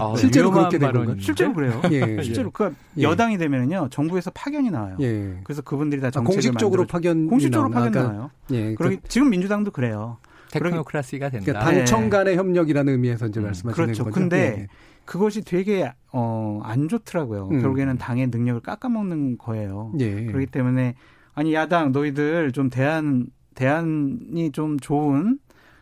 아, 실제로 그렇게 된 건가요? 실제로 그래요. 예. 실제로 그 예. 여당이 되면은요 정부에서 파견이 나와요. 예. 그래서 그분들이 다 아, 정책을 아, 공식적으로 파견 공식적으로 파견 나와요. 예. 그러니까, 지금 민주당도 그래요. 테크노크라시가 된다. 그러니까 당청 간의 협력이라는 의미에서 이제 음, 말씀하시는 그렇죠. 거죠. 근데 예. 그것이 되게 어, 안 좋더라고요. 음. 결국에는 당의 능력을 깎아먹는 거예요. 예. 그렇기 때문에 아니 야당 너희들 좀 대안 대안이 좀 좋은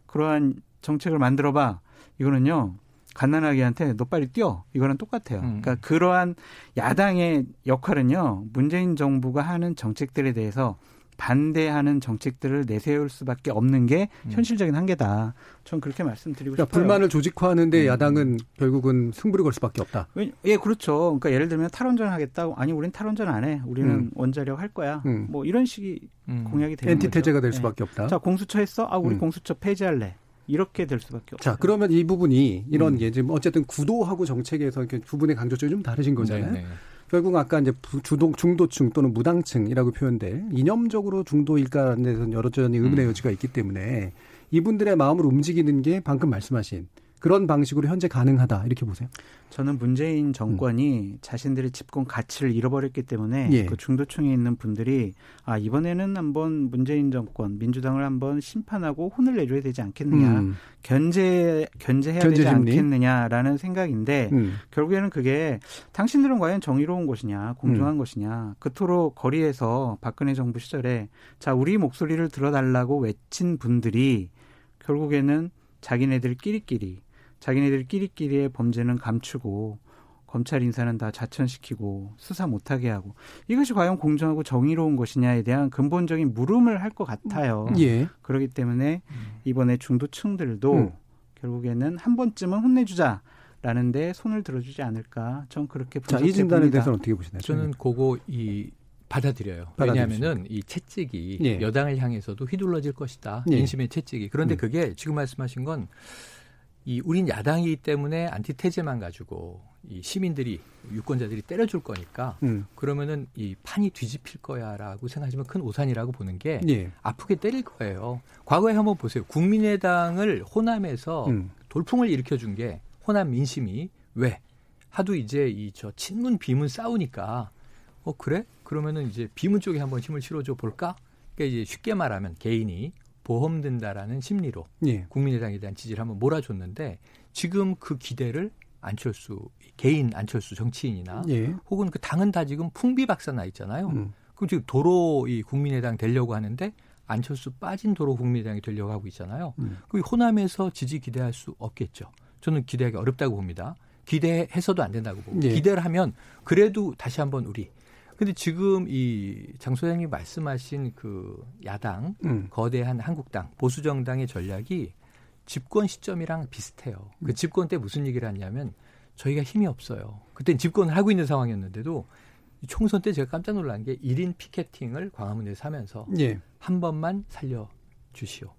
그러한 정책을 만들어봐. 이거는요. 갓난아기한테 너 빨리 뛰어. 이거랑 똑같아요. 음. 그러니까 그러한 야당의 역할은요. 문재인 정부가 하는 정책들에 대해서 반대하는 정책들을 내세울 수밖에 없는 게 음. 현실적인 한계다. 전 그렇게 말씀드리고 그러니까 싶어요. 불만을 조직화하는데 음. 야당은 결국은 승부를 걸 수밖에 없다. 예, 그렇죠. 그러니까 예를 들면 탈원전 하겠다. 아니, 우린 탈원전 안 해. 우리는 음. 원자력 할 거야. 음. 뭐 이런 식이 음. 공약이 되는 엔티 태제가 될 예. 수밖에 네. 없다. 자, 공수처 했어? 아, 우리 음. 공수처 폐지할래. 이렇게 될 수밖에 없죠. 자, 그러면 이 부분이 이런 게 지금 어쨌든 구도하고 정책에서 이렇게 부분의 강조점이 좀 다르신 거잖아요. 네, 네. 결국 아까 이제 주동 중도층 또는 무당층이라고 표현될 이념적으로 중도일까에 대해서는 여러 전이 의문의 음. 여지가 있기 때문에 이분들의 마음을 움직이는 게 방금 말씀하신 그런 방식으로 현재 가능하다 이렇게 보세요. 저는 문재인 정권이 음. 자신들의 집권 가치를 잃어버렸기 때문에 예. 그 중도층에 있는 분들이 아 이번에는 한번 문재인 정권 민주당을 한번 심판하고 혼을 내줘야 되지 않겠느냐 음. 견제 견제해야 견제 되지? 않겠느냐라는 생각인데 음. 결국에는 그게 당신들은 과연 정의로운 것이냐 공정한 음. 것이냐 그토록 거리에서 박근혜 정부 시절에 자 우리 목소리를 들어달라고 외친 분들이 결국에는 자기네들끼리끼리 자기네들끼리끼리의 범죄는 감추고 검찰 인사는 다 자천시키고 수사 못하게 하고 이것이 과연 공정하고 정의로운 것이냐에 대한 근본적인 물음을 할 것 같아요. 예. 그렇기 때문에 이번에 중도층들도 음. 결국에는 한 번쯤은 혼내주자. 라는데 손을 들어주지 않을까? 전 그렇게 자, 이 진단에 대해서는 어떻게 보시나요? 저는 그거 이 받아들여요. 왜냐하면은 이 채찍이 예. 여당을 향해서도 휘둘러질 것이다. 예. 민심의 채찍이. 그런데 음. 그게 지금 말씀하신 건 이 우린 야당이기 때문에 안티테제만 가지고 이 시민들이 유권자들이 때려줄 거니까 음. 그러면은 이 판이 뒤집힐 거야라고 생각하시면 큰 오산이라고 보는 게 예. 아프게 때릴 거예요. 과거에 한번 보세요. 국민의당을 호남에서 음. 돌풍을 일으켜준 게 호남 민심이 왜 하도 이제 이 저 친문 비문 싸우니까 어 그래? 그러면은 이제 비문 쪽에 한번 힘을 실어줘 볼까? 그러니까 이제 쉽게 말하면 개인이 보험 든다라는 심리로 예. 국민의당에 대한 지지를 한번 몰아줬는데 지금 그 기대를 안철수 개인 안철수 정치인이나 예. 혹은 그 당은 다 지금 풍비박산 나 있잖아요. 음. 그럼 지금 도로 이 국민의당 되려고 하는데 안철수 빠진 도로 국민의당이 되려고 하고 있잖아요. 음. 그 호남에서 지지 기대할 수 없겠죠. 저는 기대하기 어렵다고 봅니다. 기대해서도 안 된다고 보고 예. 기대를 하면 그래도 다시 한번 우리 근데 지금 이 장 소장님 말씀하신 그 야당 음. 거대한 한국당 보수 정당의 전략이 집권 시점이랑 비슷해요. 그 음. 집권 때 무슨 얘기를 했냐면 저희가 힘이 없어요. 그땐 집권을 하고 있는 상황이었는데도 총선 때 제가 깜짝 놀란 게 1인 피켓팅을 광화문에서 하면서 예. 한 번만 살려 주시오.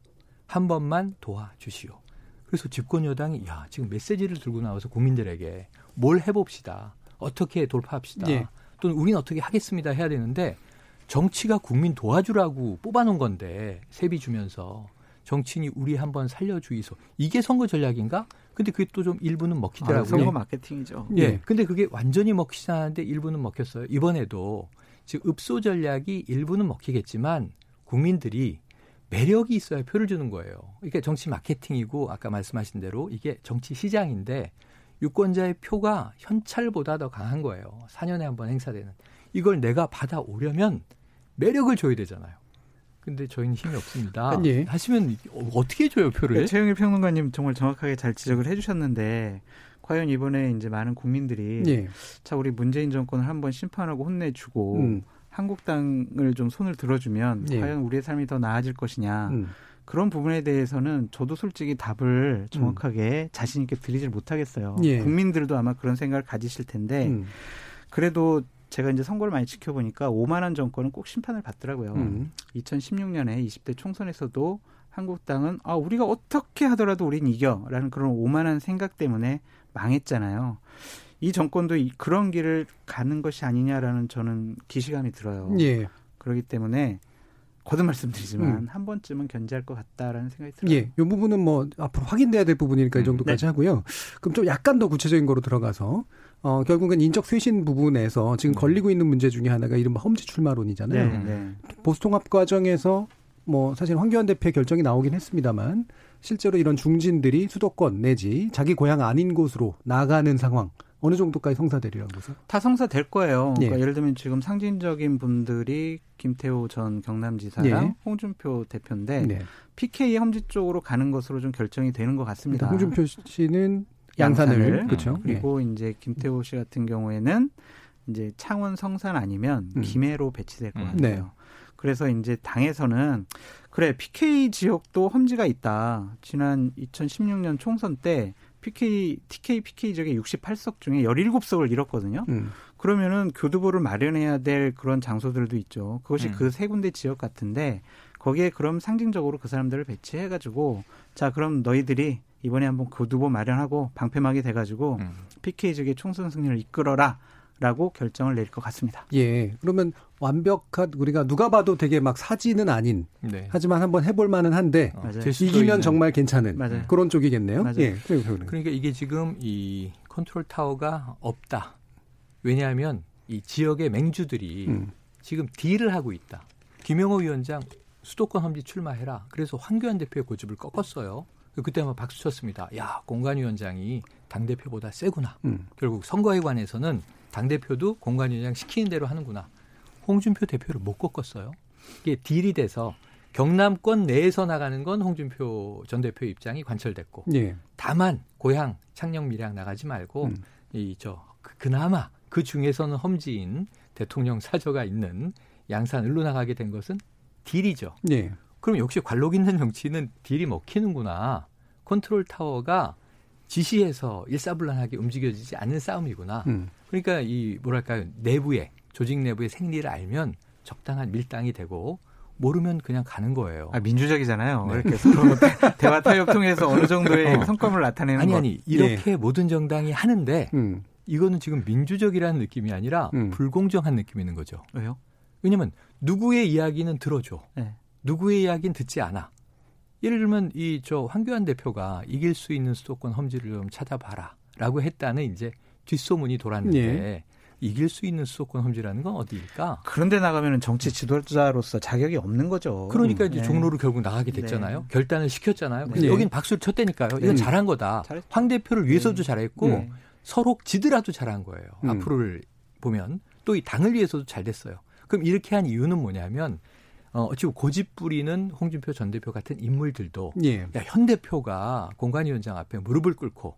한 번만 도와 주시오. 그래서 집권 여당이 야, 지금 메시지를 들고 나와서 국민들에게 뭘 해 봅시다. 어떻게 돌파합시다. 예. 또는 우리는 어떻게 하겠습니다 해야 되는데 정치가 국민 도와주라고 뽑아놓은 건데 세비 주면서 정치인이 우리 한번 살려주이소 이게 선거 전략인가? 근데 그게 또 좀 일부는 먹히더라고요. 아, 선거 마케팅이죠. 예. 네. 근데 그게 완전히 먹히지 않았는데 일부는 먹혔어요. 이번에도 지금 읍소 전략이 일부는 먹히겠지만 국민들이 매력이 있어야 표를 주는 거예요. 이게 정치 마케팅이고 아까 말씀하신 대로 이게 정치 시장인데 유권자의 표가 현찰보다 더 강한 거예요. 4년에 한 번 행사되는. 이걸 내가 받아오려면 매력을 줘야 되잖아요. 근데 저희는 힘이 없습니다. 예. 하시면 어떻게 줘요 표를? 네, 최영일 평론가님 정말 정확하게 잘 지적을 해주셨는데 과연 이번에 이제 많은 국민들이 예. 자 우리 문재인 정권을 한번 심판하고 혼내주고 음. 한국당을 좀 손을 들어주면 예. 과연 우리의 삶이 더 나아질 것이냐. 음. 그런 부분에 대해서는 저도 솔직히 답을 정확하게 음. 자신 있게 드리질 못하겠어요. 예. 국민들도 아마 그런 생각을 가지실 텐데 음. 그래도 제가 이제 선거를 많이 지켜보니까 오만한 정권은 꼭 심판을 받더라고요. 음. 2016년에 20대 총선에서도 한국당은 아 우리가 어떻게 하더라도 우린 이겨라는 그런 오만한 생각 때문에 망했잖아요. 이 정권도 그런 길을 가는 것이 아니냐라는 저는 기시감이 들어요. 예. 그렇기 때문에 거듭 말씀드리지만 음. 한 번쯤은 견제할 것 같다라는 생각이 들어요. 예, 이 부분은 뭐 앞으로 확인돼야 될 부분이니까 음. 이 정도까지 네. 하고요. 그럼 좀 약간 더 구체적인 거로 들어가서 어 결국은 인적 쇄신 부분에서 지금 음. 걸리고 있는 문제 중에 하나가 이른바 험지 출마론이잖아요. 네, 네. 보수통합 과정에서 뭐 사실 황교안 대표의 결정이 나오긴 했습니다만 실제로 이런 중진들이 수도권 내지 자기 고향 아닌 곳으로 나가는 상황 어느 정도까지 성사되리라고 보세요? 다 성사될 거예요. 예. 그러니까 예를 들면 지금 상징적인 분들이 김태호 전 경남지사랑 예. 홍준표 대표인데 네. PK 험지 쪽으로 가는 것으로 좀 결정이 되는 것 같습니다. 그러니까 홍준표 씨는 양산을, 양산을 그렇죠. 그리고 예. 이제 김태호 씨 같은 경우에는 이제 창원 성산 아니면 음. 김해로 배치될 것 음. 같아요. 네. 그래서 이제 당에서는 그래 PK 지역도 험지가 있다. 지난 2016년 총선 때 PK, TK, PK 지역에 68석 중에 17석을 잃었거든요. 음. 그러면은 교두보를 마련해야 될 그런 장소들도 있죠. 그것이 음. 그세 군데 지역 같은데 거기에 그럼 상징적으로 그 사람들을 배치해 가지고 자 그럼 너희들이 이번에 한번 교두보 마련하고 방패막이 돼 가지고 음. PK 지역의 총선 승리를 이끌어라. 라고 결정을 내릴 것 같습니다. 예. 그러면 완벽한 우리가 누가 봐도 되게 막 사지는 아닌 네. 하지만 한번 해볼 만은 한데 어, 이기면 있는. 정말 괜찮은 맞아요. 그런 쪽이겠네요. 맞아요. 예. 그러니까 이게 지금 이 컨트롤 타워가 없다. 왜냐하면 이 지역의 맹주들이 음. 지금 딜을 하고 있다. 김영호 위원장 수도권 험지 출마해라. 그래서 황교안 대표의 고집을 꺾었어요. 그때 아마 박수 쳤습니다. 야, 공관위원장이 당대표보다 세구나. 음. 결국 선거에 관해서는 당대표도 공관위원장 시키는 대로 하는구나. 홍준표 대표를 못 꺾었어요. 이게 deal이 돼서 경남권 내에서 나가는 건 홍준표 전 대표 입장이 관철됐고 예. 다만 고향 창녕 밀양 나가지 말고 음. 이저 그, 그나마 그 중에서는 험지인 대통령 사저가 있는 양산을로 나가게 된 것은 deal이죠. 예. 그럼 역시 관록 있는 정치는 deal이 먹히는구나. 컨트롤 타워가 지시해서 일사불란하게 움직여지지 않는 싸움이구나. 음. 그러니까 이 뭐랄까요 내부에 조직 내부의 생리를 알면 적당한 밀당이 되고 모르면 그냥 가는 거예요. 아, 민주적이잖아요. 네. 이렇게 서로 대화 타협 통해서 어느 정도의 어. 성과를 나타내는 아니 아니 이렇게 예. 모든 정당이 하는데 음. 이거는 지금 민주적이라는 느낌이 아니라 음. 불공정한 느낌이 있는 거죠. 왜요? 왜냐면 누구의 이야기는 들어줘. 네. 누구의 이야기는 듣지 않아. 예를 들면 이 저 황교안 대표가 이길 수 있는 수도권 험지를 좀 찾아봐라라고 했다는 이제 뒷소문이 돌았는데 예. 이길 수 있는 수도권 험지라는 건 어디일까? 그런데 나가면 정치 지도자로서 자격이 없는 거죠. 그러니까 이제 네. 종로로 결국 나가게 됐잖아요. 네. 결단을 시켰잖아요. 네. 여긴 박수를 쳤다니까요. 이건 네. 잘한 거다. 잘했죠. 황 대표를 위해서도 네. 잘했고 네. 서로 지더라도 잘한 거예요. 음. 앞으로를 보면 또 이 당을 위해서도 잘 됐어요. 그럼 이렇게 한 이유는 뭐냐면 어, 어찌 고집 부리는 홍준표 전 대표 같은 인물들도 예. 야, 현 대표가 공관위원장 앞에 무릎을 꿇고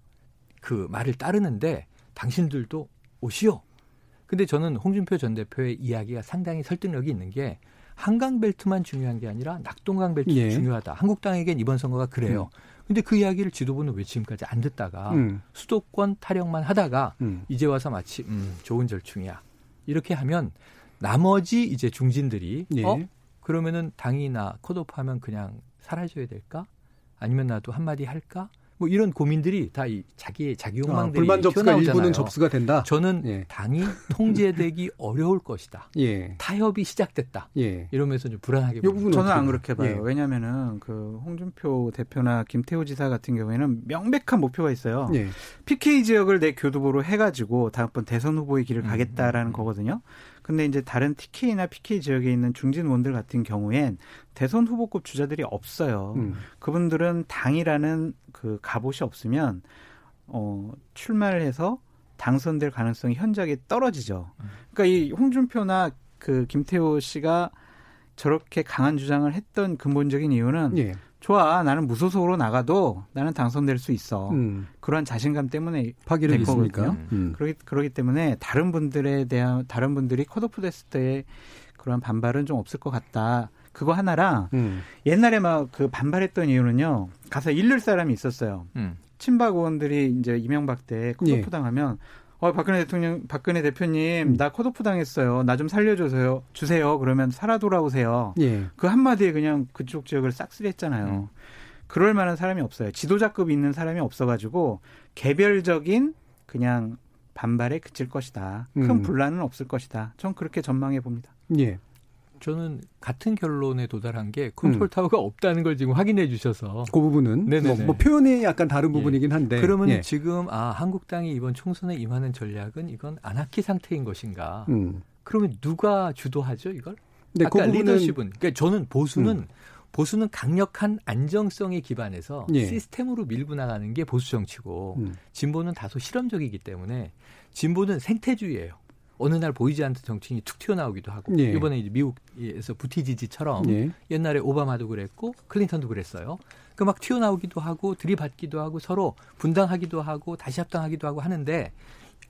그 말을 따르는데 당신들도 오시오. 근데 저는 홍준표 전 대표의 이야기가 상당히 설득력이 있는 게 한강 벨트만 중요한 게 아니라 낙동강 벨트도 예. 중요하다. 한국당에겐 이번 선거가 그래요. 음. 근데 그 이야기를 지도부는 왜 지금까지 안 듣다가 음. 수도권 타령만 하다가 음. 이제 와서 마치 음, 좋은 절충이야. 이렇게 하면 나머지 이제 중진들이 예. 어 그러면은 당이나 컷오프하면 그냥 사라져야 될까? 아니면 나도 한마디 할까? 뭐 이런 고민들이 다 이 자기의 자기 욕망들이 아, 불만 접수가 일부는 접수가 된다. 저는 예. 당이 통제되기 어려울 것이다. 예. 타협이 시작됐다. 예. 이러면서 좀 불안하게 봅니다. 저는 안 그렇게 봐요. 예. 왜냐하면은 그 홍준표 대표나 김태호 지사 같은 경우에는 명백한 목표가 있어요. 예. PK 지역을 내 교두보로 해가지고 다음번 대선 후보의 길을 음, 가겠다라는 음, 음. 거거든요. 근데 이제 다른 TK나 PK 지역에 있는 중진 의원들 같은 경우엔 대선 후보급 주자들이 없어요. 음. 그분들은 당이라는 그 갑옷이 없으면 어 출마를 해서 당선될 가능성이 현저하게 떨어지죠. 음. 그러니까 이 홍준표나 그 김태호 씨가 저렇게 강한 주장을 했던 근본적인 이유는 예. 좋아 나는 무소속으로 나가도 나는 당선될 수 있어 음. 그러한 자신감 때문에 파기를 했으니까 음. 그러기 그러기 때문에 다른 분들에 대한 다른 분들이 컷오프 됐을 때의 그런 반발은 좀 없을 것 같다. 그거 하나랑 음. 옛날에 막 그 반발했던 이유는요. 가서 잃을 사람이 있었어요. 음. 친박 의원들이 이제 이명박 때 컷오프 예. 당하면 어 박근혜 대통령 박근혜 대표님 음. 나 컷오프 당했어요. 나 좀 살려줘서요. 주세요. 그러면 살아 돌아오세요. 예. 그 한마디에 그냥 그쪽 지역을 싹쓸이 했잖아요. 음. 그럴 만한 사람이 없어요. 지도자급 있는 사람이 없어가지고 개별적인 그냥 반발에 그칠 것이다. 큰 음. 분란은 없을 것이다. 전 그렇게 전망해 봅니다. 예. 저는 같은 결론에 도달한 게 컨트롤 음. 타워가 없다는 걸 지금 확인해 주셔서 그 부분은 뭐, 뭐, 표현이 약간 다른 예. 부분이긴 한데 그러면 예. 지금 아 한국당이 이번 총선에 임하는 전략은 이건 아나키 상태인 것인가? 음. 그러면 누가 주도하죠 이걸? 네, 아까 그 부분은, 리더십은 그러니까 저는 보수는 음. 보수는 강력한 안정성에 기반해서 예. 시스템으로 밀고 나가는 게 보수 정치고 음. 진보는 다소 실험적이기 때문에 진보는 생태주의예요. 어느 날 보이지 않던 정치인이 툭 튀어나오기도 하고 예. 이번에 이제 미국에서 부티지지처럼 예. 옛날에 오바마도 그랬고 클린턴도 그랬어요. 그 막 튀어나오기도 하고 들이받기도 하고 서로 분당하기도 하고 다시 합당하기도 하고 하는데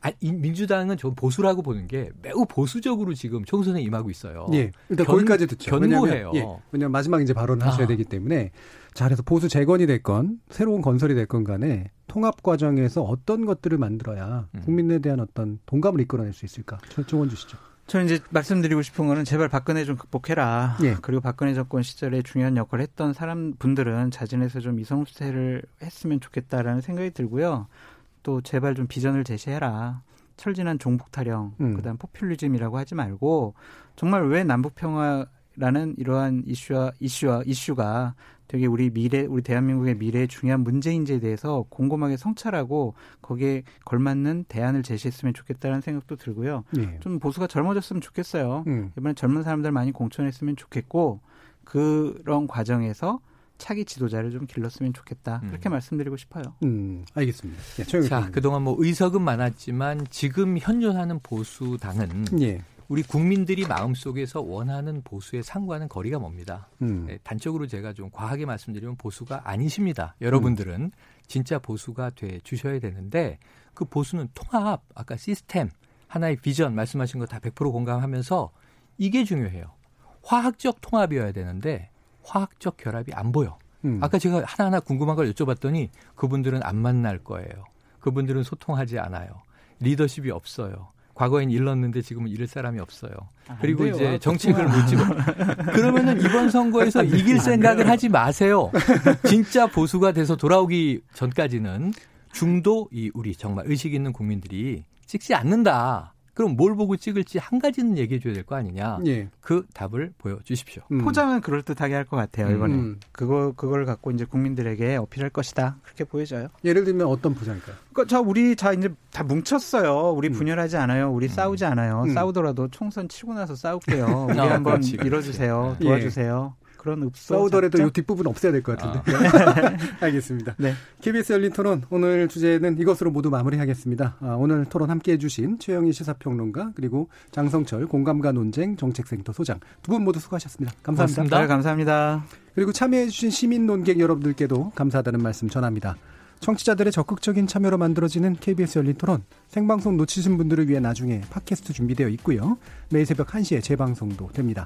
아, 이 민주당은 좀 보수라고 보는 게 매우 보수적으로 지금 총선에 임하고 있어요. 예. 일단 견, 거기까지 듣죠. 견고해요. 왜냐하면, 예. 왜냐하면 마지막 이제 발언을 아. 하셔야 되기 때문에 자, 그래서 보수 재건이 됐건 새로운 건설이 됐건 간에 통합 과정에서 어떤 것들을 만들어야 음. 국민에 대한 어떤 동감을 이끌어낼 수 있을까? 조언 주시죠. 저는 이제 말씀드리고 싶은 거는 제발 박근혜 좀 극복해라. 예. 그리고 박근혜 정권 시절에 중요한 역할을 했던 사람 분들은 자진해서 좀 이성수태를 했으면 좋겠다라는 생각이 들고요. 또 제발 좀 비전을 제시해라. 철진한 종북 타령, 음. 그다음 포퓰리즘이라고 하지 말고 정말 왜 남북 평화라는 이러한 이슈와 이슈와 이슈가 되게 우리 미래, 우리 대한민국의 미래의 중요한 문제인지에 대해서 곰곰하게 성찰하고 거기에 걸맞는 대안을 제시했으면 좋겠다는 생각도 들고요. 네. 좀 보수가 젊어졌으면 좋겠어요. 음. 이번에 젊은 사람들 많이 공천했으면 좋겠고 그런 과정에서 차기 지도자를 좀 길렀으면 좋겠다. 음. 그렇게 말씀드리고 싶어요. 음, 알겠습니다. 예, 자, 그동안 뭐 의석은 많았지만 지금 현존하는 보수당은 예. 우리 국민들이 마음속에서 원하는 보수의 상과는 거리가 멉니다. 음. 네, 단적으로 제가 좀 과하게 말씀드리면 보수가 아니십니다. 여러분들은 음. 진짜 보수가 돼 주셔야 되는데 그 보수는 통합, 아까 시스템, 하나의 비전 말씀하신 거 다 100% 공감하면서 이게 중요해요. 화학적 통합이어야 되는데 화학적 결합이 안 보여. 음. 아까 제가 하나하나 궁금한 걸 여쭤봤더니 그분들은 안 만날 거예요. 그분들은 소통하지 않아요. 리더십이 없어요. 과거엔 일렀는데 지금은 잃을 사람이 없어요. 아, 그리고 돼요. 이제 정책을 못 집어. 그러면은 이번 선거에서 이길 생각을 하지 마세요. 진짜 보수가 돼서 돌아오기 전까지는 중도 이 우리 정말 의식 있는 국민들이 찍지 않는다. 그럼 뭘 보고 찍을지 한 가지는 얘기해 줘야 될 거 아니냐. 예. 그 답을 보여 주십시오. 음. 포장은 그럴 듯하게 할 것 같아요, 이번에. 음. 그거, 그걸 갖고 이제 국민들에게 어필할 것이다. 그렇게 보여져요. 예를 들면 어떤 포장일까요? 그러니까 저 우리 자 이제 다 뭉쳤어요. 우리 음. 분열하지 않아요. 우리 음. 싸우지 않아요. 음. 싸우더라도 총선 치고 나서 싸울게요. 우리 아, 한번 그렇지, 이뤄주세요. 그렇지. 도와주세요. 예. 그런 읍소 싸우더라도 이 뒷부분 없애야 될 것 같은데. 아. 알겠습니다. 네. KBS 열린 토론 오늘 주제는 이것으로 모두 마무리하겠습니다. 아, 오늘 토론 함께해 주신 최영희 시사평론가 그리고 장성철 공감과 논쟁 정책센터 소장 두 분 모두 수고하셨습니다. 감사합니다. 고맙습니다. 네, 감사합니다. 그리고 참여해 주신 시민 논객 여러분들께도 감사하다는 말씀 전합니다. 청취자들의 적극적인 참여로 만들어지는 KBS 열린 토론 생방송 놓치신 분들을 위해 나중에 팟캐스트 준비되어 있고요. 매일 새벽 1시에 재방송도 됩니다.